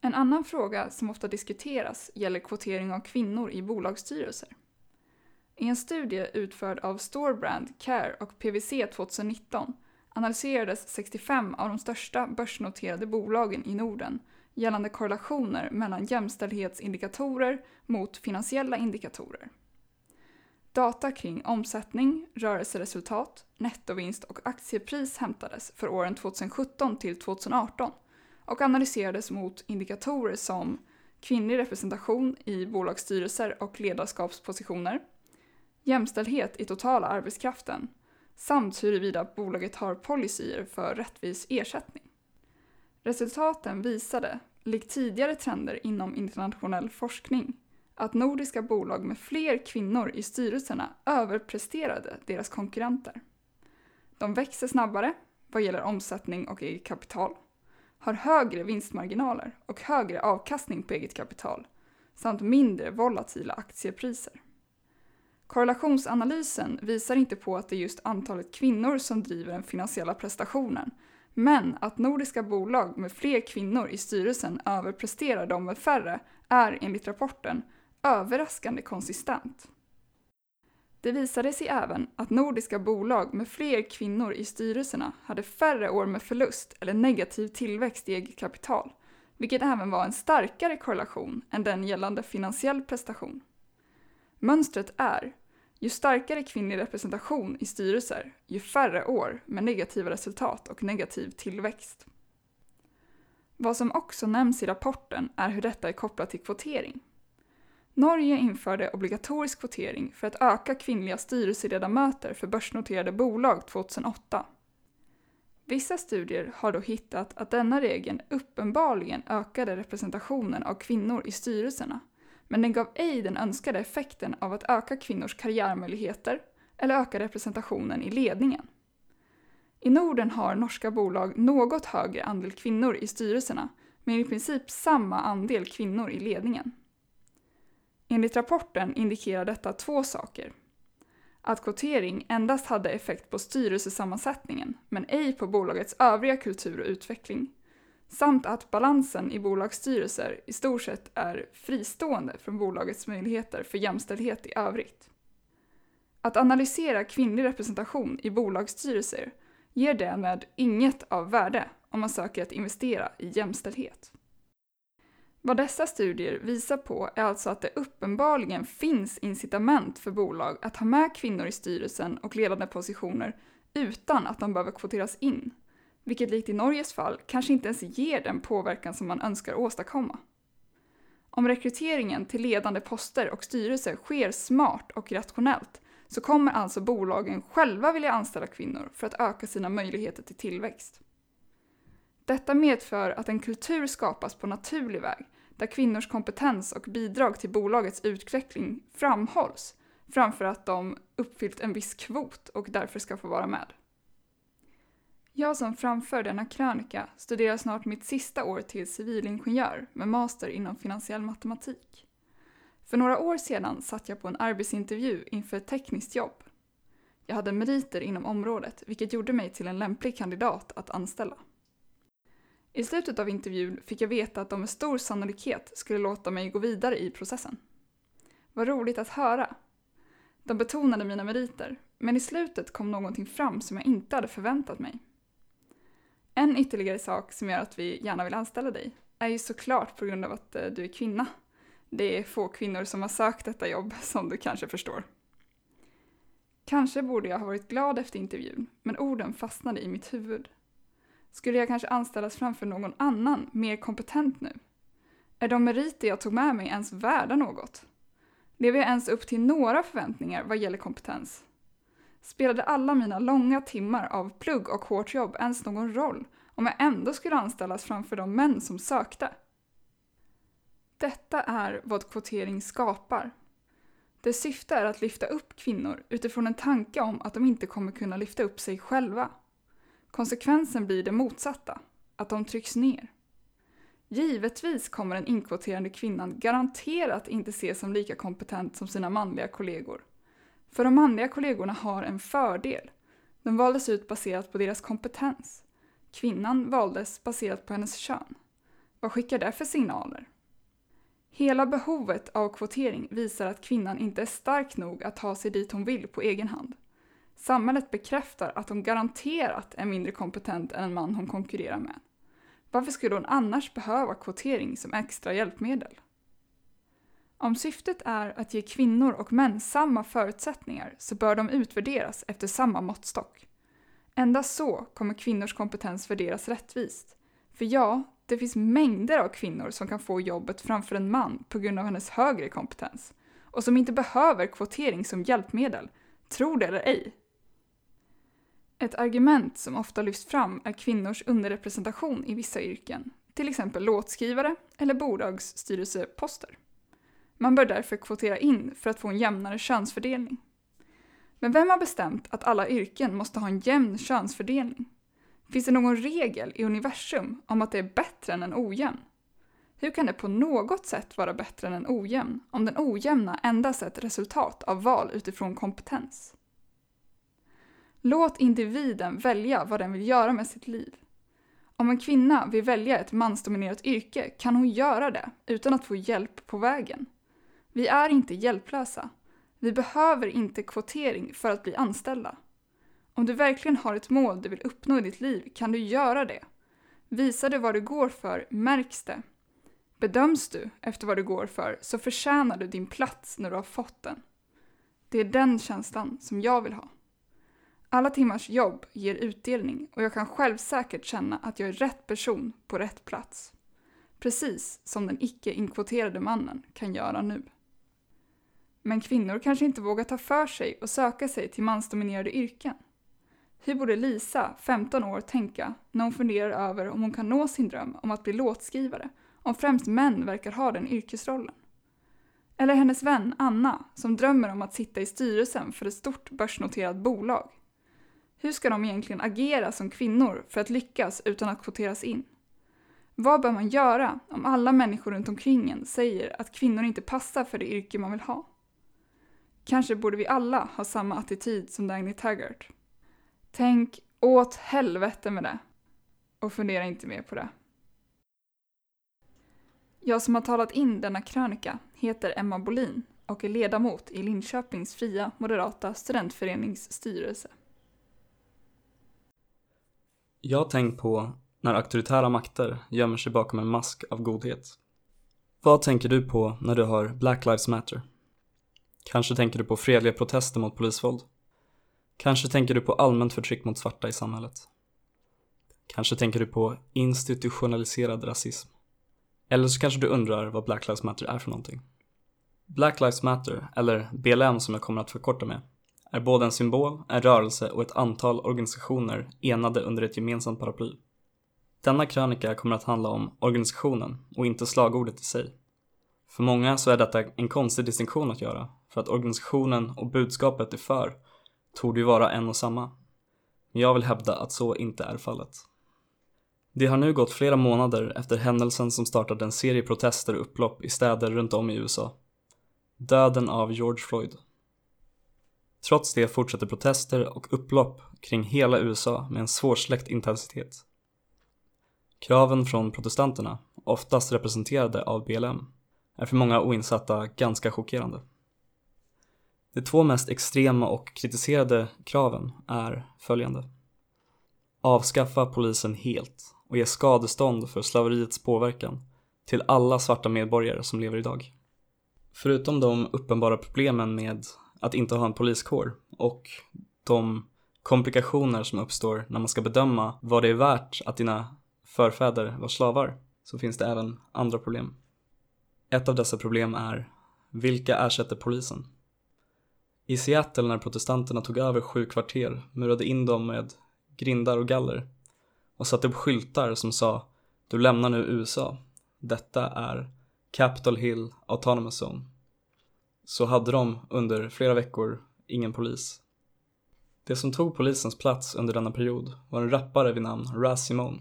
En annan fråga som ofta diskuteras gäller kvotering av kvinnor i bolagsstyrelser. I en studie utförd av Storebrand, Care och PWC 2019 analyserades 65 av de största börsnoterade bolagen i Norden gällande korrelationer mellan jämställdhetsindikatorer mot finansiella indikatorer. Data kring omsättning, rörelseresultat, nettovinst och aktiepris hämtades för åren 2017 till 2018 och analyserades mot indikatorer som kvinnlig representation i bolagsstyrelser och ledarskapspositioner, jämställdhet i totala arbetskraften samt huruvida bolaget har policyer för rättvis ersättning. Resultaten visade, likt tidigare trender inom internationell forskning, att nordiska bolag med fler kvinnor i styrelserna överpresterade deras konkurrenter. De växer snabbare vad gäller omsättning och eget kapital, har högre vinstmarginaler och högre avkastning på eget kapital samt mindre volatila aktiepriser. Korrelationsanalysen visar inte på att det är just antalet kvinnor som driver den finansiella prestationen, men att nordiska bolag med fler kvinnor i styrelsen överpresterar de med färre är enligt rapporten överraskande konsistent. Det visade sig även att nordiska bolag med fler kvinnor i styrelserna hade färre år med förlust eller negativ tillväxt i eget kapital, vilket även var en starkare korrelation än den gällande finansiell prestation. Mönstret är Ju starkare kvinnlig representation i styrelser, ju färre år med negativa resultat och negativ tillväxt. Vad som också nämns i rapporten är hur detta är kopplat till kvotering. Norge införde obligatorisk kvotering för att öka kvinnliga styrelseledamöter för börsnoterade bolag 2008. Vissa studier har då hittat att denna regel uppenbarligen ökade representationen av kvinnor i styrelserna, men den gav ej den önskade effekten av att öka kvinnors karriärmöjligheter eller öka representationen i ledningen. I Norden har norska bolag något högre andel kvinnor i styrelserna, men i princip samma andel kvinnor i ledningen. Enligt rapporten indikerar detta två saker. Att kvotering endast hade effekt på styrelsesammansättningen, men ej på bolagets övriga kultur och utveckling. Samt att balansen i bolagsstyrelser i stort sett är fristående från bolagets möjligheter för jämställdhet i övrigt. Att analysera kvinnlig representation i bolagsstyrelser ger därmed inget av värde om man söker att investera i jämställdhet. Vad dessa studier visar på är alltså att det uppenbarligen finns incitament för bolag att ha med kvinnor i styrelsen och ledande positioner utan att de behöver kvoteras in, vilket likt i Norges fall kanske inte ens ger den påverkan som man önskar åstadkomma. Om rekryteringen till ledande poster och styrelser sker smart och rationellt så kommer alltså bolagen själva vilja anställa kvinnor för att öka sina möjligheter till tillväxt. Detta medför att en kultur skapas på naturlig väg där kvinnors kompetens och bidrag till bolagets utveckling framhålls framför att de uppfyllt en viss kvot och därför ska få vara med. Jag som framför denna krönika studerar snart mitt sista år till civilingenjör med master inom finansiell matematik. För några år sedan satt jag på en arbetsintervju inför ett tekniskt jobb. Jag hade meriter inom området, vilket gjorde mig till en lämplig kandidat att anställa. I slutet av intervjun fick jag veta att de med stor sannolikhet skulle låta mig gå vidare i processen. Vad roligt att höra! De betonade mina meriter, men i slutet kom någonting fram som jag inte hade förväntat mig. En ytterligare sak som gör att vi gärna vill anställa dig är ju såklart på grund av att eh, du är kvinna. Det är få kvinnor som har sökt detta jobb, som du kanske förstår. Kanske borde jag ha varit glad efter intervjun, men orden fastnade i mitt huvud. Skulle jag kanske anställas framför någon annan, mer kompetent nu? Är de meriter jag tog med mig ens värda något? Lever jag ens upp till några förväntningar vad gäller kompetens? Spelade alla mina långa timmar av plugg och hårt jobb ens någon roll om jag ändå skulle anställas framför de män som sökte? Detta är vad kvotering skapar. Dess syfte är att lyfta upp kvinnor utifrån en tanke om att de inte kommer kunna lyfta upp sig själva. Konsekvensen blir det motsatta, att de trycks ner. Givetvis kommer den inkvoterande kvinnan garanterat inte ses som lika kompetent som sina manliga kollegor. För de manliga kollegorna har en fördel. De valdes ut baserat på deras kompetens. Kvinnan valdes baserat på hennes kön. Vad skickar det för signaler? Hela behovet av kvotering visar att kvinnan inte är stark nog att ta sig dit hon vill på egen hand. Samhället bekräftar att hon garanterat är mindre kompetent än en man hon konkurrerar med. Varför skulle hon annars behöva kvotering som extra hjälpmedel? Om syftet är att ge kvinnor och män samma förutsättningar så bör de utvärderas efter samma måttstock. Endast så kommer kvinnors kompetens värderas rättvist. För ja, det finns mängder av kvinnor som kan få jobbet framför en man på grund av hennes högre kompetens och som inte behöver kvotering som hjälpmedel, tro det eller ej. Ett argument som ofta lyfts fram är kvinnors underrepresentation i vissa yrken, till exempel låtskrivare eller bolagsstyrelseposter. Man bör därför kvotera in för att få en jämnare könsfördelning. Men vem har bestämt att alla yrken måste ha en jämn könsfördelning? Finns det någon regel i universum om att det är bättre än en ojämn? Hur kan det på något sätt vara bättre än en ojämn om den ojämna endast är ett resultat av val utifrån kompetens? Låt individen välja vad den vill göra med sitt liv. Om en kvinna vill välja ett mansdominerat yrke kan hon göra det utan att få hjälp på vägen. Vi är inte hjälplösa. Vi behöver inte kvotering för att bli anställda. Om du verkligen har ett mål du vill uppnå i ditt liv kan du göra det. Visar du vad du går för märks det. Bedöms du efter vad du går för så förtjänar du din plats när du har fått den. Det är den känslan som jag vill ha. Alla timmars jobb ger utdelning och jag kan självsäkert känna att jag är rätt person på rätt plats. Precis som den icke-inkvoterade mannen kan göra nu. Men kvinnor kanske inte vågar ta för sig och söka sig till mansdominerade yrken. Hur borde Lisa, 15 år, tänka när hon funderar över om hon kan nå sin dröm om att bli låtskrivare, om främst män verkar ha den yrkesrollen? Eller hennes vän Anna, som drömmer om att sitta i styrelsen för ett stort börsnoterat bolag. Hur ska de egentligen agera som kvinnor för att lyckas utan att kvoteras in? Vad bör man göra om alla människor runt omkring en säger att kvinnor inte passar för det yrke man vill ha? Kanske borde vi alla ha samma attityd som Dagny Taggart. Tänk åt helvete med det. Och fundera inte mer på det. Jag som har talat in denna krönika heter Emma Bolin och är ledamot i Linköpings fria moderata studentförenings styrelse. Jag har tänkt på när auktoritära makter gömmer sig bakom en mask av godhet. Vad tänker du på när du hör Black Lives Matter? Kanske tänker du på fredliga protester mot polisvåld? Kanske tänker du på allmänt förtryck mot svarta i samhället? Kanske tänker du på institutionaliserad rasism? Eller så kanske du undrar vad Black Lives Matter är för någonting? Black Lives Matter, eller BLM som jag kommer att förkorta med, är både en symbol, en rörelse och ett antal organisationer enade under ett gemensamt paraply. Denna krönika kommer att handla om organisationen och inte slagordet i sig. För många så är detta en konstig distinktion att göra, för att organisationen och budskapet är för torde ju vara en och samma. Men jag vill hävda att så inte är fallet. Det har nu gått flera månader efter händelsen som startade en serie protester och upplopp i städer runt om i USA. Döden av George Floyd. Trots det fortsätter protester och upplopp kring hela USA med en svårsläckt intensitet. Kraven från protestanterna, oftast representerade av BLM, är för många oinsatta ganska chockerande. De två mest extrema och kritiserade kraven är följande. Avskaffa polisen helt och ge skadestånd för slaveriets påverkan till alla svarta medborgare som lever idag. Förutom de uppenbara problemen med att inte ha en poliskår och de komplikationer som uppstår när man ska bedöma vad det är värt att dina förfäder var slavar så finns det även andra problem. Ett av dessa problem är vilka ersätter polisen? I Seattle när protestanterna tog över sju kvarter murade in dem med grindar och galler och satte upp skyltar som sa Du lämnar nu USA. Detta är Capitol Hill Autonomous Zone. Så hade de under flera veckor ingen polis. Det som tog polisens plats under denna period var en rappare vid namn Raz Simone,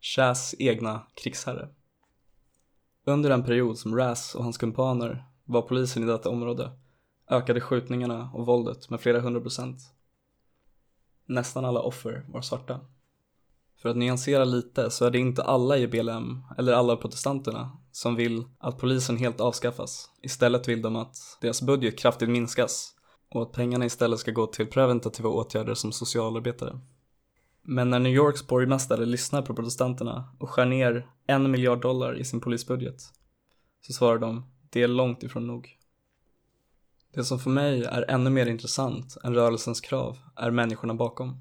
Chas egna krigsherre. Under den period som Raz och hans kumpaner var polisen i detta område ökade skjutningarna och våldet med flera hundra procent. Nästan alla offer var svarta. För att nyansera lite så är det inte alla i BLM, eller alla protestanterna, som vill att polisen helt avskaffas. Istället vill de att deras budget kraftigt minskas och att pengarna istället ska gå till preventativa åtgärder som socialarbetare. Men när New Yorks borgmästare lyssnar på protestanterna och skär ner en miljard dollar i sin polisbudget så svarar de, det är långt ifrån nog. Det som för mig är ännu mer intressant än rörelsens krav är människorna bakom.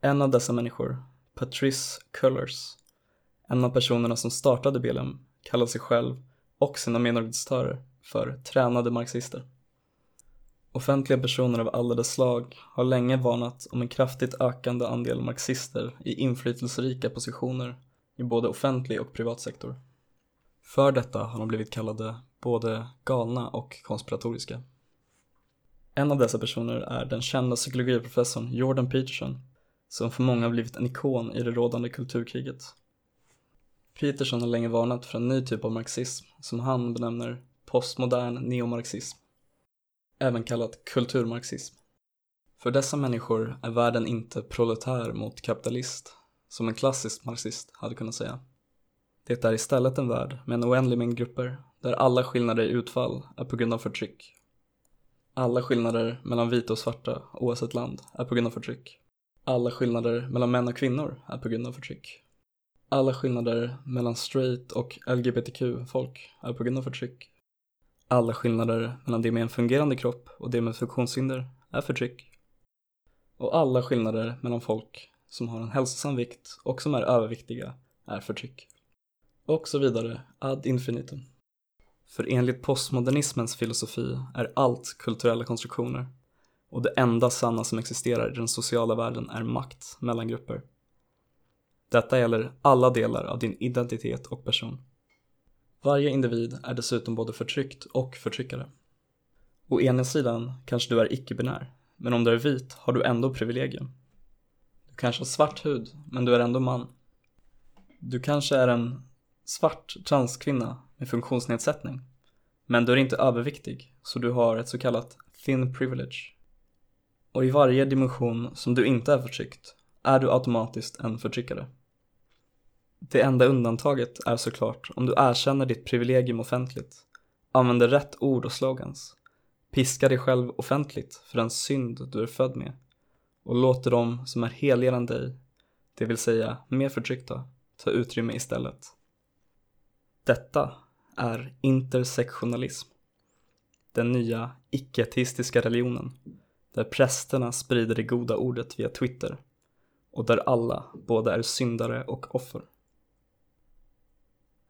En av dessa människor, Patrice Cullers, en av personerna som startade BLM, kallar sig själv och sina medorganisatörer för tränade marxister. Offentliga personer av alla dess slag har länge varnat om en kraftigt ökande andel marxister i inflytelserika positioner i både offentlig och privat sektor. För detta har de blivit kallade både galna och konspiratoriska. En av dessa personer är den kända psykologiprofessorn Jordan Peterson som för många blivit en ikon i det rådande kulturkriget. Peterson har länge varnat för en ny typ av marxism som han benämner postmodern neomarxism, även kallat kulturmarxism. För dessa människor är världen inte proletär mot kapitalist, som en klassisk marxist hade kunnat säga. Det är istället en värld med en oändlig mängd grupper där alla skillnader i utfall är på grund av förtryck. Alla skillnader mellan vita och svarta, oavsett land, är på grund av förtryck. Alla skillnader mellan män och kvinnor är på grund av förtryck. Alla skillnader mellan straight och LGBTQ-folk är på grund av förtryck. Alla skillnader mellan det med en fungerande kropp och det med funktionshinder är förtryck. Och alla skillnader mellan folk som har en hälsosam vikt och som är överviktiga är förtryck. Och så vidare ad infinitum. För enligt postmodernismens filosofi är allt kulturella konstruktioner och det enda sanna som existerar i den sociala världen är makt mellan grupper. Detta gäller alla delar av din identitet och person. Varje individ är dessutom både förtryckt och förtryckare. Å ena sidan kanske du är icke-binär, men om du är vit har du ändå privilegium. Du kanske har svart hud, men du är ändå man. Du kanske är en svart transkvinna med funktionsnedsättning, men du är inte överviktig, så du har ett så kallat thin privilege. Och i varje dimension som du inte är förtryckt är du automatiskt en förtryckare. Det enda undantaget är såklart om du erkänner ditt privilegium offentligt, använder rätt ord och slogans, piskar dig själv offentligt för den synd du är född med och låter dem som är heligare än dig, det vill säga mer förtryckta, ta utrymme istället. Detta är intersektionalism. Den nya icke-ateistiska religionen där prästerna sprider det goda ordet via Twitter och där alla både är syndare och offer.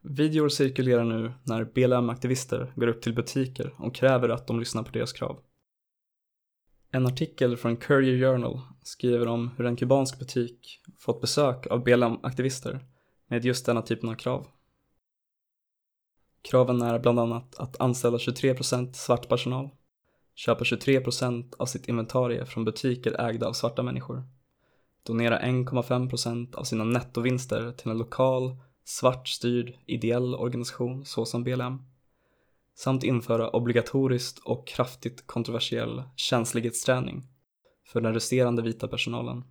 Videor cirkulerar nu när BLM-aktivister går upp till butiker och kräver att de lyssnar på deras krav. En artikel från Courier Journal skriver om hur en kubansk butik fått besök av BLM-aktivister med just denna typen av krav. Kraven är bland annat att anställa 23% svart personal, köpa 23% av sitt inventarie från butiker ägda av svarta människor, donera 1,5% av sina nettovinster till en lokal, svartstyrd ideell organisation såsom BLM, samt införa obligatoriskt och kraftigt kontroversiell känslighetsträning för den resterande vita personalen.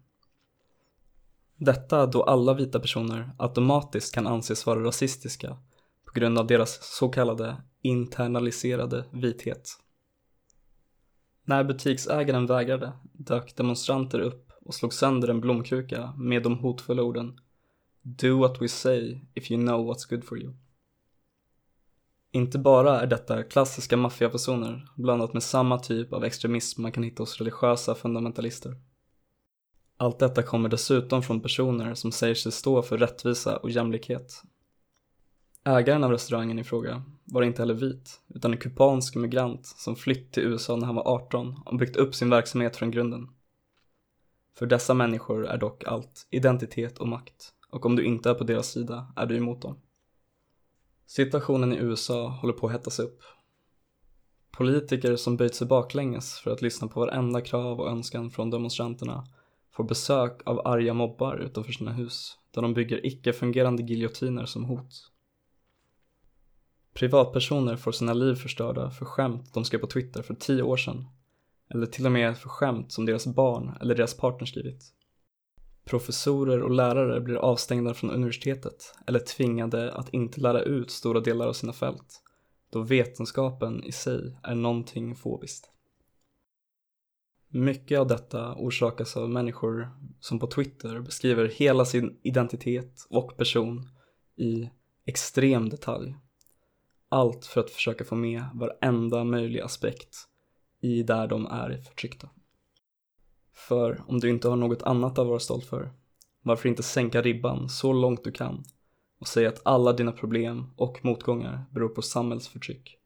Detta då alla vita personer automatiskt kan anses vara rasistiska på grund av deras så kallade internaliserade vithet. När butiksägaren vägrade dök demonstranter upp och slog sönder en blomkruka med de hotfulla orden Do what we say if you know what's good for you. Inte bara är detta klassiska maffiapersoner blandat med samma typ av extremism man kan hitta hos religiösa fundamentalister. Allt detta kommer dessutom från personer som säger sig stå för rättvisa och jämlikhet. Ägaren av restaurangen i fråga var inte heller vit, utan en kubansk migrant som flytt till USA när han var 18 och byggt upp sin verksamhet från grunden. För dessa människor är dock allt identitet och makt, och om du inte är på deras sida är du emot dem. Situationen i USA håller på att hettas upp. Politiker som böjt sig baklänges för att lyssna på varenda krav och önskan från demonstranterna får besök av arga mobbar utanför sina hus där de bygger icke-fungerande giljotiner som hot. Privatpersoner får sina liv förstörda för skämt de skrev på Twitter för tio år sedan. Eller till och med för skämt som deras barn eller deras partner skrivit. Professorer och lärare blir avstängda från universitetet eller tvingade att inte lära ut stora delar av sina fält då vetenskapen i sig är någonting fobiskt. Mycket av detta orsakas av människor som på Twitter beskriver hela sin identitet och person i extrem detalj. Allt för att försöka få med varenda möjlig aspekt i där de är förtryckta. För om du inte har något annat att vara stolt för, varför inte sänka ribban så långt du kan och säga att alla dina problem och motgångar beror på samhällsförtryck,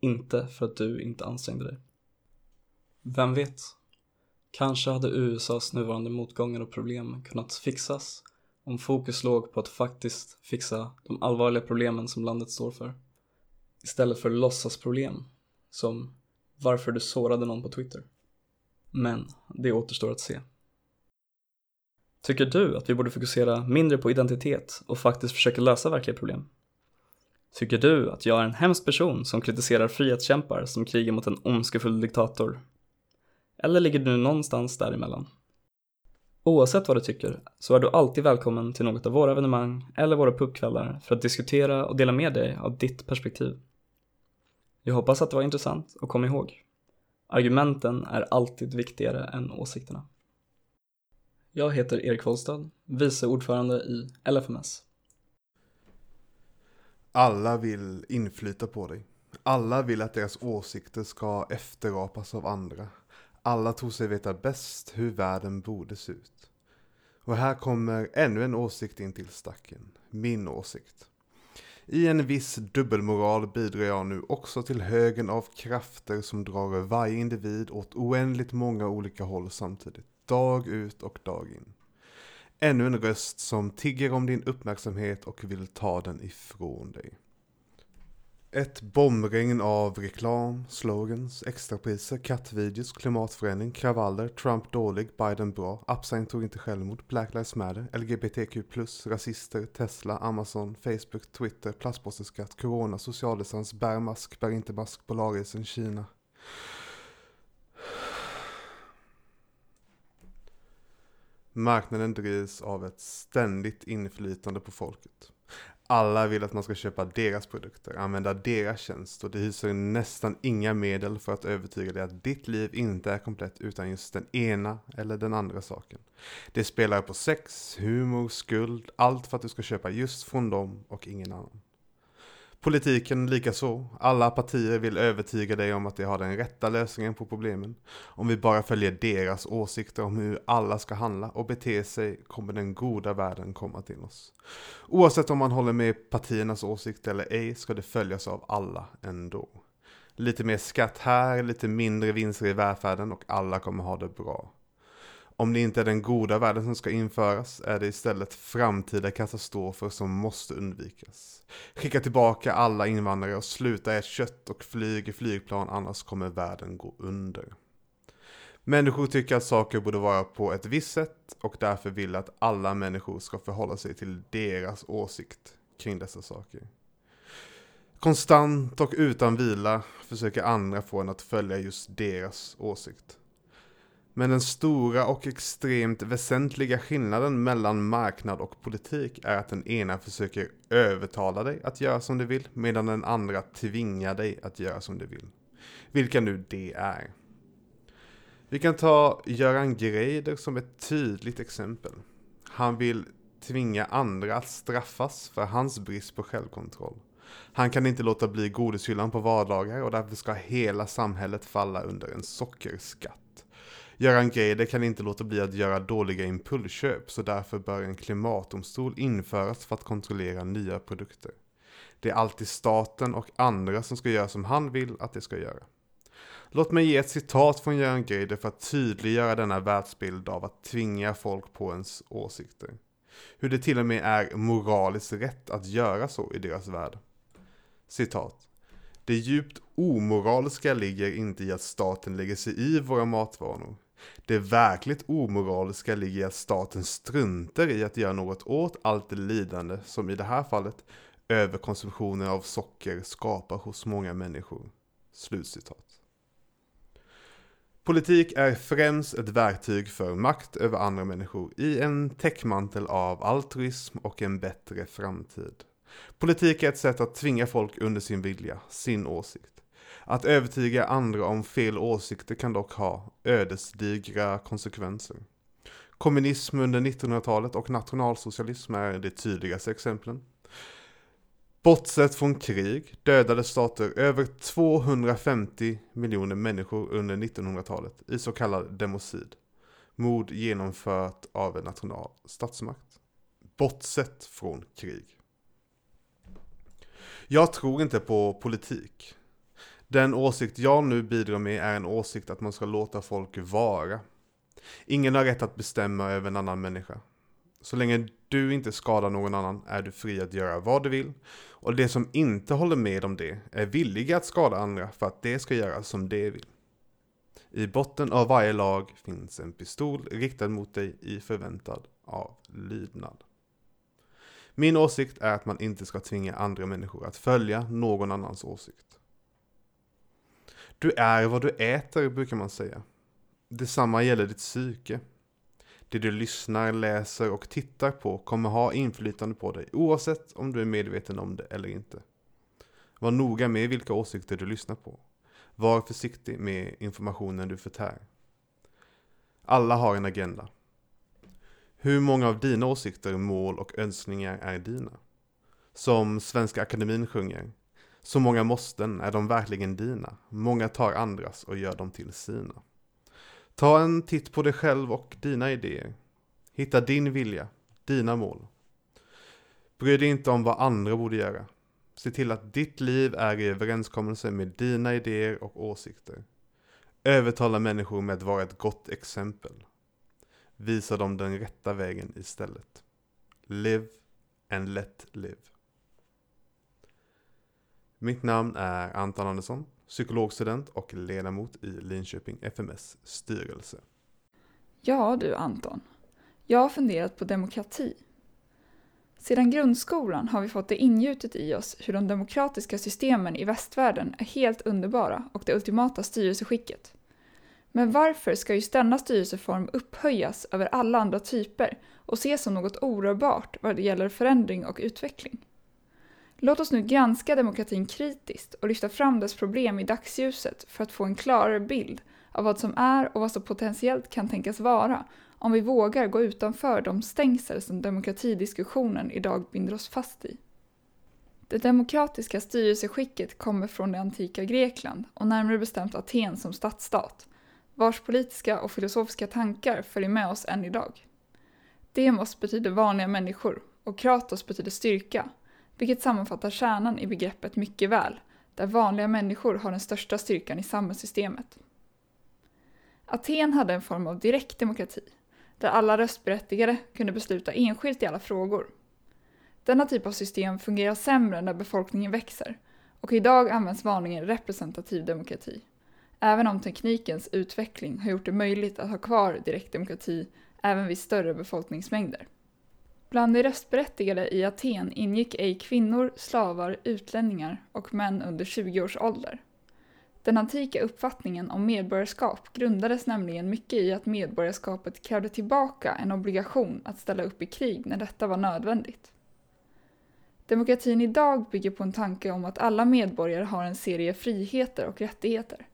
inte för att du inte ansträngde dig. Vem vet? Kanske hade USAs nuvarande motgångar och problem kunnat fixas om fokus låg på att faktiskt fixa de allvarliga problemen som landet står för. Istället för låtsasproblem, som varför du sårade någon på Twitter. Men det återstår att se. Tycker du att vi borde fokusera mindre på identitet och faktiskt försöka lösa verkliga problem? Tycker du att jag är en hemsk person som kritiserar frihetskämpar som krigar mot en ondskefull diktator? Eller ligger du någonstans däremellan? Oavsett vad du tycker så är du alltid välkommen till något av våra evenemang eller våra pubkvällar för att diskutera och dela med dig av ditt perspektiv. Jag hoppas att det var intressant och kom ihåg, argumenten är alltid viktigare än åsikterna. Jag heter Erik Wollstad, vice ordförande i LFMS. Alla vill inflyta på dig. Alla vill att deras åsikter ska efterapas av andra. Alla tror sig veta bäst hur världen borde se ut. Och här kommer ännu en åsikt in till stacken. Min åsikt. I en viss dubbelmoral bidrar jag nu också till högen av krafter som drar varje individ åt oändligt många olika håll samtidigt, dag ut och dag in. Ännu en röst som tigger om din uppmärksamhet och vill ta den ifrån dig. Ett bombregn av reklam, slogans, extrapriser, kattvideos, klimatförändring, kravaller, Trump dålig, Biden bra, Upsign tog inte självmord, Black Lives Matter, LGBTQ+, rasister, Tesla, Amazon, Facebook, Twitter, plastpåseskatt, corona, socialdistans, bär mask, bär inte mask, Polarisen, Kina. Marknaden drivs av ett ständigt inflytande på folket. Alla vill att man ska köpa deras produkter, använda deras tjänst och de hyser nästan inga medel för att övertyga dig att ditt liv inte är komplett utan just den ena eller den andra saken. Det spelar på sex, humor, skuld, allt för att du ska köpa just från dem och ingen annan. Politiken likaså. Alla partier vill övertyga dig om att de har den rätta lösningen på problemen. Om vi bara följer deras åsikter om hur alla ska handla och bete sig kommer den goda världen komma till oss. Oavsett om man håller med partiernas åsikter eller ej ska det följas av alla ändå. Lite mer skatt här, lite mindre vinster i välfärden och alla kommer ha det bra. Om det inte är den goda världen som ska införas är det istället framtida katastrofer som måste undvikas. Skicka tillbaka alla invandrare och sluta äta kött och flyg i flygplan annars kommer världen gå under. Människor tycker att saker borde vara på ett visst sätt och därför vill att alla människor ska förhålla sig till deras åsikt kring dessa saker. Konstant och utan vila försöker andra få en att följa just deras åsikt. Men den stora och extremt väsentliga skillnaden mellan marknad och politik är att den ena försöker övertala dig att göra som du vill medan den andra tvingar dig att göra som du vill. Vilka nu det är. Vi kan ta Göran Greider som ett tydligt exempel. Han vill tvinga andra att straffas för hans brist på självkontroll. Han kan inte låta bli godishyllan på vardagar och därför ska hela samhället falla under en sockerskatt. Göran Greider kan inte låta bli att göra dåliga impulsköp så därför bör en klimatdomstol införas för att kontrollera nya produkter. Det är alltid staten och andra som ska göra som han vill att de ska göra. Låt mig ge ett citat från Göran Greider för att tydliggöra denna världsbild av att tvinga folk på ens åsikter. Hur det till och med är moraliskt rätt att göra så i deras värld. Citat. Det djupt omoraliska ligger inte i att staten lägger sig i våra matvanor. Det verkligt omoraliska ligger i att staten struntar i att göra något åt allt det lidande som i det här fallet överkonsumtionen av socker skapar hos många människor. Slutcitat. Politik är främst ett verktyg för makt över andra människor i en täckmantel av altruism och en bättre framtid. Politik är ett sätt att tvinga folk under sin vilja, sin åsikt. Att övertyga andra om fel åsikter kan dock ha ödesdigra konsekvenser. Kommunism under 1900-talet och nationalsocialism är de tydligaste exemplen. Bortsett från krig dödade stater över 250 miljoner människor under 1900-talet i så kallad democid. Mord genomfört av en national statsmakt. Bortsett från krig. Jag tror inte på politik. Den åsikt jag nu bidrar med är en åsikt att man ska låta folk vara. Ingen har rätt att bestämma över en annan människa. Så länge du inte skadar någon annan är du fri att göra vad du vill. Och de som inte håller med om det är villiga att skada andra för att det ska göra som de vill. I botten av varje lag finns en pistol riktad mot dig i förväntad av lydnad. Min åsikt är att man inte ska tvinga andra människor att följa någon annans åsikt. Du är vad du äter, brukar man säga. Detsamma gäller ditt psyke. Det du lyssnar, läser och tittar på kommer ha inflytande på dig oavsett om du är medveten om det eller inte. Var noga med vilka åsikter du lyssnar på. Var försiktig med informationen du förtär. Alla har en agenda. Hur många av dina åsikter, mål och önskningar är dina? Som Svenska Akademin sjunger så många måsten, är de verkligen dina? Många tar andras och gör dem till sina. Ta en titt på dig själv och dina idéer. Hitta din vilja, dina mål. Bry dig inte om vad andra borde göra. Se till att ditt liv är i överenskommelse med dina idéer och åsikter. Övertala människor med att vara ett gott exempel. Visa dem den rätta vägen istället. Live and let live. Mitt namn är Anton Andersson, psykologstudent och ledamot i Linköping FMS styrelse. Ja du Anton, jag har funderat på demokrati. Sedan grundskolan har vi fått det ingjutet i oss hur de demokratiska systemen i västvärlden är helt underbara och det ultimata styrelseskicket. Men varför ska just denna styrelseform upphöjas över alla andra typer och ses som något orörbart vad det gäller förändring och utveckling? Låt oss nu granska demokratin kritiskt och lyfta fram dess problem i dagsljuset för att få en klarare bild av vad som är och vad som potentiellt kan tänkas vara om vi vågar gå utanför de stängsel som demokratidiskussionen idag binder oss fast i. Det demokratiska styrelseskicket kommer från det antika Grekland och närmare bestämt Aten som stadsstat, vars politiska och filosofiska tankar följer med oss än idag. Demos betyder vanliga människor och kratos betyder styrka, vilket sammanfattar kärnan i begreppet mycket väl, där vanliga människor har den största styrkan i samhällssystemet. Aten hade en form av direkt demokrati, där alla röstberättigade kunde besluta enskilt i alla frågor. Denna typ av system fungerar sämre när befolkningen växer och idag används vanligen representativ demokrati, även om teknikens utveckling har gjort det möjligt att ha kvar direktdemokrati även vid större befolkningsmängder. Bland de röstberättigade i Aten ingick ej kvinnor, slavar, utlänningar och män under 20 års ålder. Den antika uppfattningen om medborgarskap grundades nämligen mycket i att medborgarskapet krävde tillbaka en obligation att ställa upp i krig när detta var nödvändigt. Demokratin idag bygger på en tanke om att alla medborgare har en serie friheter och rättigheter.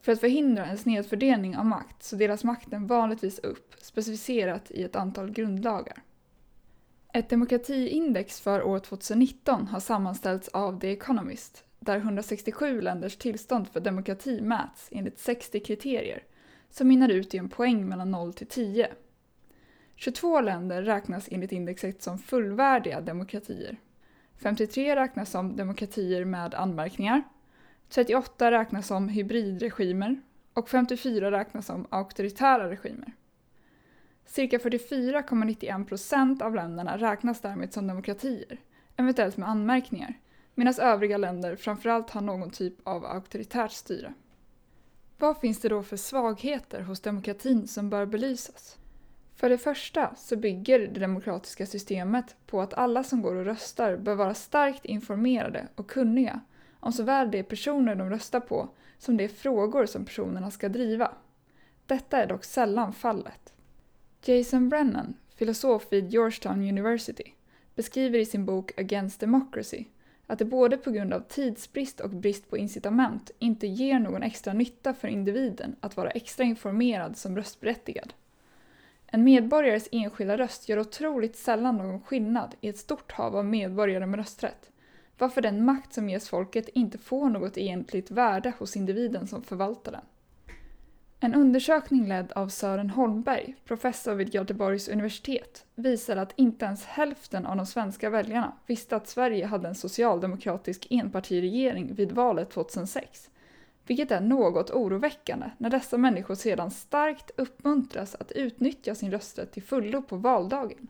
För att förhindra en snedfördelning av makt så delas makten vanligtvis upp, specificerat i ett antal grundlagar. Ett demokratiindex för år 2019 har sammanställts av The Economist där 167 länders tillstånd för demokrati mäts enligt 60 kriterier som minnar ut i en poäng mellan 0 till 10. 22 länder räknas enligt indexet som fullvärdiga demokratier. 53 räknas som demokratier med anmärkningar. 38 räknas som hybridregimer och 54 räknas som auktoritära regimer. Cirka 44,91 procent av länderna räknas därmed som demokratier, eventuellt med anmärkningar, medan övriga länder framförallt har någon typ av auktoritärt styre. Vad finns det då för svagheter hos demokratin som bör belysas? För det första så bygger det demokratiska systemet på att alla som går och röstar bör vara starkt informerade och kunniga om såväl de personer de röstar på som de frågor som personerna ska driva. Detta är dock sällan fallet. Jason Brennan, filosof vid Georgetown University, beskriver i sin bok Against Democracy att det både på grund av tidsbrist och brist på incitament inte ger någon extra nytta för individen att vara extra informerad som röstberättigad. En medborgares enskilda röst gör otroligt sällan någon skillnad i ett stort hav av medborgare med rösträtt, varför den makt som ges folket inte får något egentligt värde hos individen som förvaltar den. En undersökning ledd av Sören Holmberg, professor vid Göteborgs universitet, visade att inte ens hälften av de svenska väljarna visste att Sverige hade en socialdemokratisk enpartiregering vid valet 2006. Vilket är något oroväckande när dessa människor sedan starkt uppmuntras att utnyttja sin rösträtt till fullo på valdagen.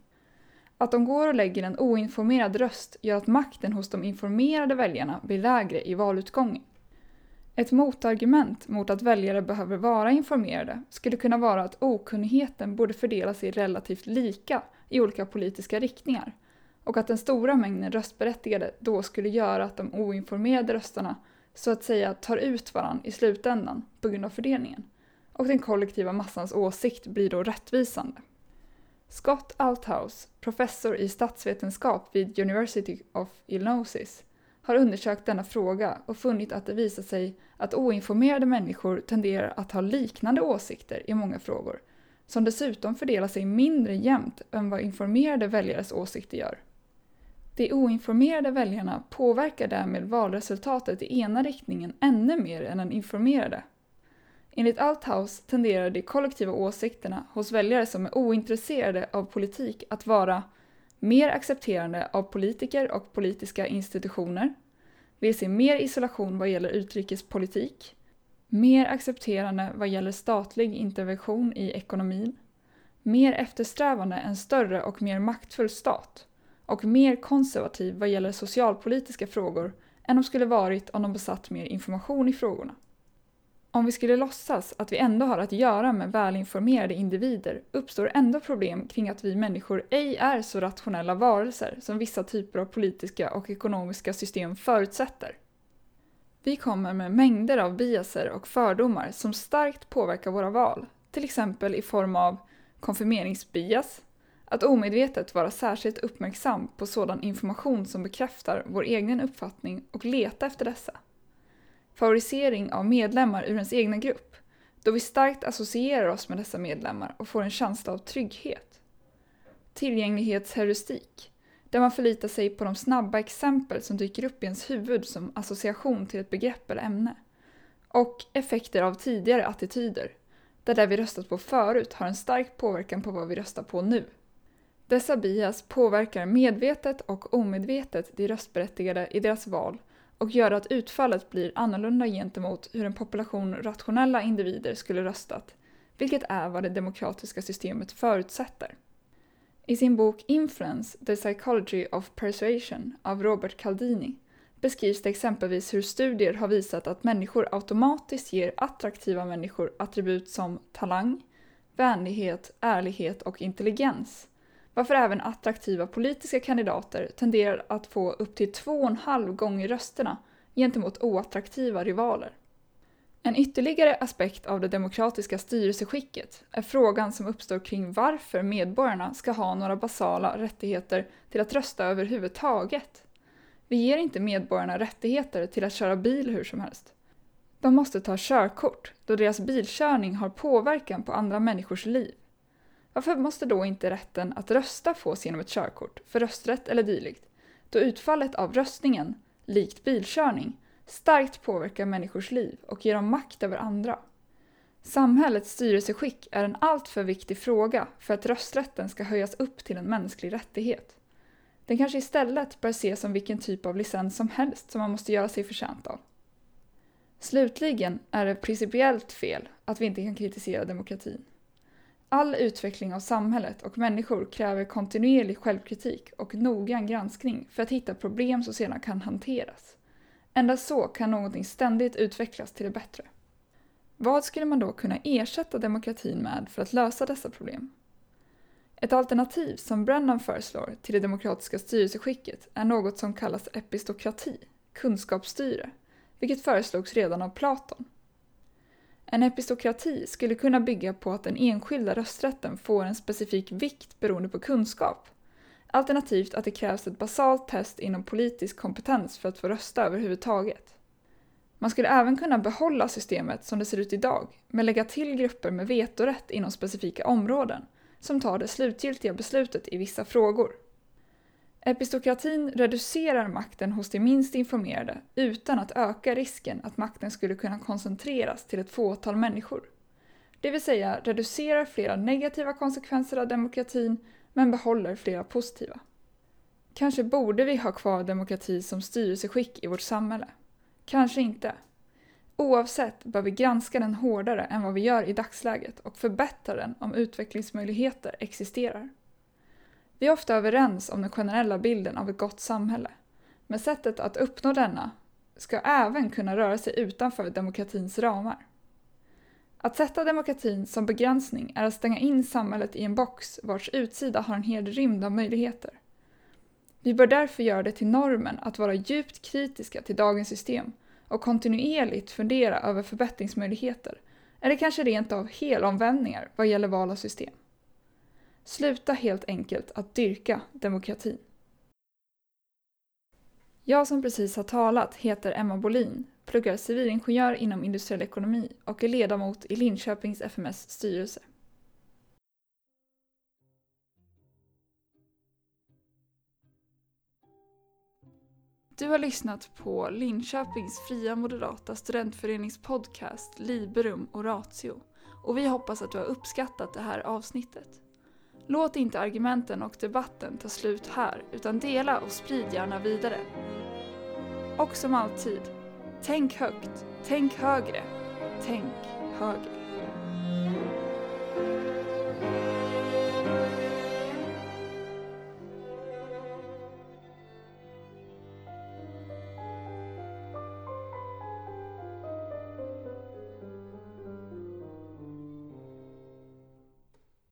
Att de går och lägger en oinformerad röst gör att makten hos de informerade väljarna blir lägre i valutgången. Ett motargument mot att väljare behöver vara informerade skulle kunna vara att okunnigheten borde fördela sig relativt lika i olika politiska riktningar och att den stora mängden röstberättigade då skulle göra att de oinformerade röstarna så att säga tar ut varann i slutändan på grund av fördelningen och den kollektiva massans åsikt blir då rättvisande. Scott Althouse, professor i statsvetenskap vid University of Illinois, har undersökt denna fråga och funnit att det visar sig att oinformerade människor tenderar att ha liknande åsikter i många frågor, som dessutom fördelar sig mindre jämnt än vad informerade väljares åsikter gör. De oinformerade väljarna påverkar därmed valresultatet i ena riktningen ännu mer än den informerade. Enligt Althaus tenderar de kollektiva åsikterna hos väljare som är ointresserade av politik att vara mer accepterande av politiker och politiska institutioner, vill se mer isolation vad gäller utrikespolitik, mer accepterande vad gäller statlig intervention i ekonomin, mer eftersträvande en större och mer maktfull stat. Och mer konservativ vad gäller socialpolitiska frågor än de skulle varit om de besatt mer information i frågorna. Om vi skulle låtsas att vi ändå har att göra med välinformerade individer uppstår ändå problem kring att vi människor ej är så rationella varelser som vissa typer av politiska och ekonomiska system förutsätter. Vi kommer med mängder av biaser och fördomar som starkt påverkar våra val, till exempel i form av konfirmeringsbias, att omedvetet vara särskilt uppmärksam på sådan information som bekräftar vår egen uppfattning och leta efter dessa. Favorisering av medlemmar ur ens egna grupp, då vi starkt associerar oss med dessa medlemmar och får en känsla av trygghet. Tillgänglighetsheuristik, där man förlitar sig på de snabba exempel som dyker upp i ens huvud som association till ett begrepp eller ämne. Och effekter av tidigare attityder, där det vi röstat på förut har en stark påverkan på vad vi röstar på nu. Dessa bias påverkar medvetet och omedvetet de röstberättigade i deras val och göra att utfallet blir annorlunda gentemot hur en population rationella individer skulle röstat, vilket är vad det demokratiska systemet förutsätter. I sin bok Influence, The Psychology of Persuasion av Robert Caldini beskrivs det exempelvis hur studier har visat att människor automatiskt ger attraktiva människor attribut som talang, vänlighet, ärlighet och intelligens, varför även attraktiva politiska kandidater tenderar att få upp till två och en halv gånger rösterna gentemot oattraktiva rivaler. En ytterligare aspekt av det demokratiska styrelseskicket är frågan som uppstår kring varför medborgarna ska ha några basala rättigheter till att rösta överhuvudtaget. Vi ger inte medborgarna rättigheter till att köra bil hur som helst. De måste ta körkort då deras bilkörning har påverkan på andra människors liv. Varför måste då inte rätten att rösta fås genom ett körkort, för rösträtt eller dylikt, då utfallet av röstningen, likt bilkörning, starkt påverkar människors liv och ger dem makt över andra? Samhällets styrelseskick är en alltför viktig fråga för att rösträtten ska höjas upp till en mänsklig rättighet. Den kanske istället bör ses som vilken typ av licens som helst som man måste göra sig förtjänt av. Slutligen är det principiellt fel att vi inte kan kritisera demokratin. All utveckling av samhället och människor kräver kontinuerlig självkritik och noggrann granskning för att hitta problem som sedan kan hanteras. Endast så kan någonting ständigt utvecklas till det bättre. Vad skulle man då kunna ersätta demokratin med för att lösa dessa problem? Ett alternativ som Brennan föreslår till det demokratiska styrelseskicket är något som kallas epistokrati, kunskapsstyre, vilket föreslogs redan av Platon. En epistokrati skulle kunna bygga på att den enskilda rösträtten får en specifik vikt beroende på kunskap, alternativt att det krävs ett basalt test inom politisk kompetens för att få rösta överhuvudtaget. Man skulle även kunna behålla systemet som det ser ut idag, men lägga till grupper med vetorätt inom specifika områden, som tar det slutgiltiga beslutet i vissa frågor. Epistokratin reducerar makten hos de minst informerade utan att öka risken att makten skulle kunna koncentreras till ett fåtal människor. Det vill säga reducerar flera negativa konsekvenser av demokratin men behåller flera positiva. Kanske borde vi ha kvar demokrati som styrelseskick i vårt samhälle. Kanske inte. Oavsett bör vi granska den hårdare än vad vi gör i dagsläget och förbättra den om utvecklingsmöjligheter existerar. Vi är ofta överens om den generella bilden av ett gott samhälle, men sättet att uppnå denna ska även kunna röra sig utanför demokratins ramar. Att sätta demokratin som begränsning är att stänga in samhället i en box vars utsida har en hel rymd av möjligheter. Vi bör därför göra det till normen att vara djupt kritiska till dagens system och kontinuerligt fundera över förbättringsmöjligheter, eller kanske rent av helomvändningar vad gäller val av system. Sluta helt enkelt att dyrka demokratin. Jag som precis har talat heter Emma Bolin, pluggar civilingenjör inom industriell ekonomi och är ledamot i Linköpings FMS styrelse. Du har lyssnat på Linköpings fria moderata studentförenings podcast Liberum Ratio och vi hoppas att du har uppskattat det här avsnittet. Låt inte argumenten och debatten ta slut här utan dela och sprid gärna vidare. Och som alltid, tänk högt, tänk högre, tänk högre.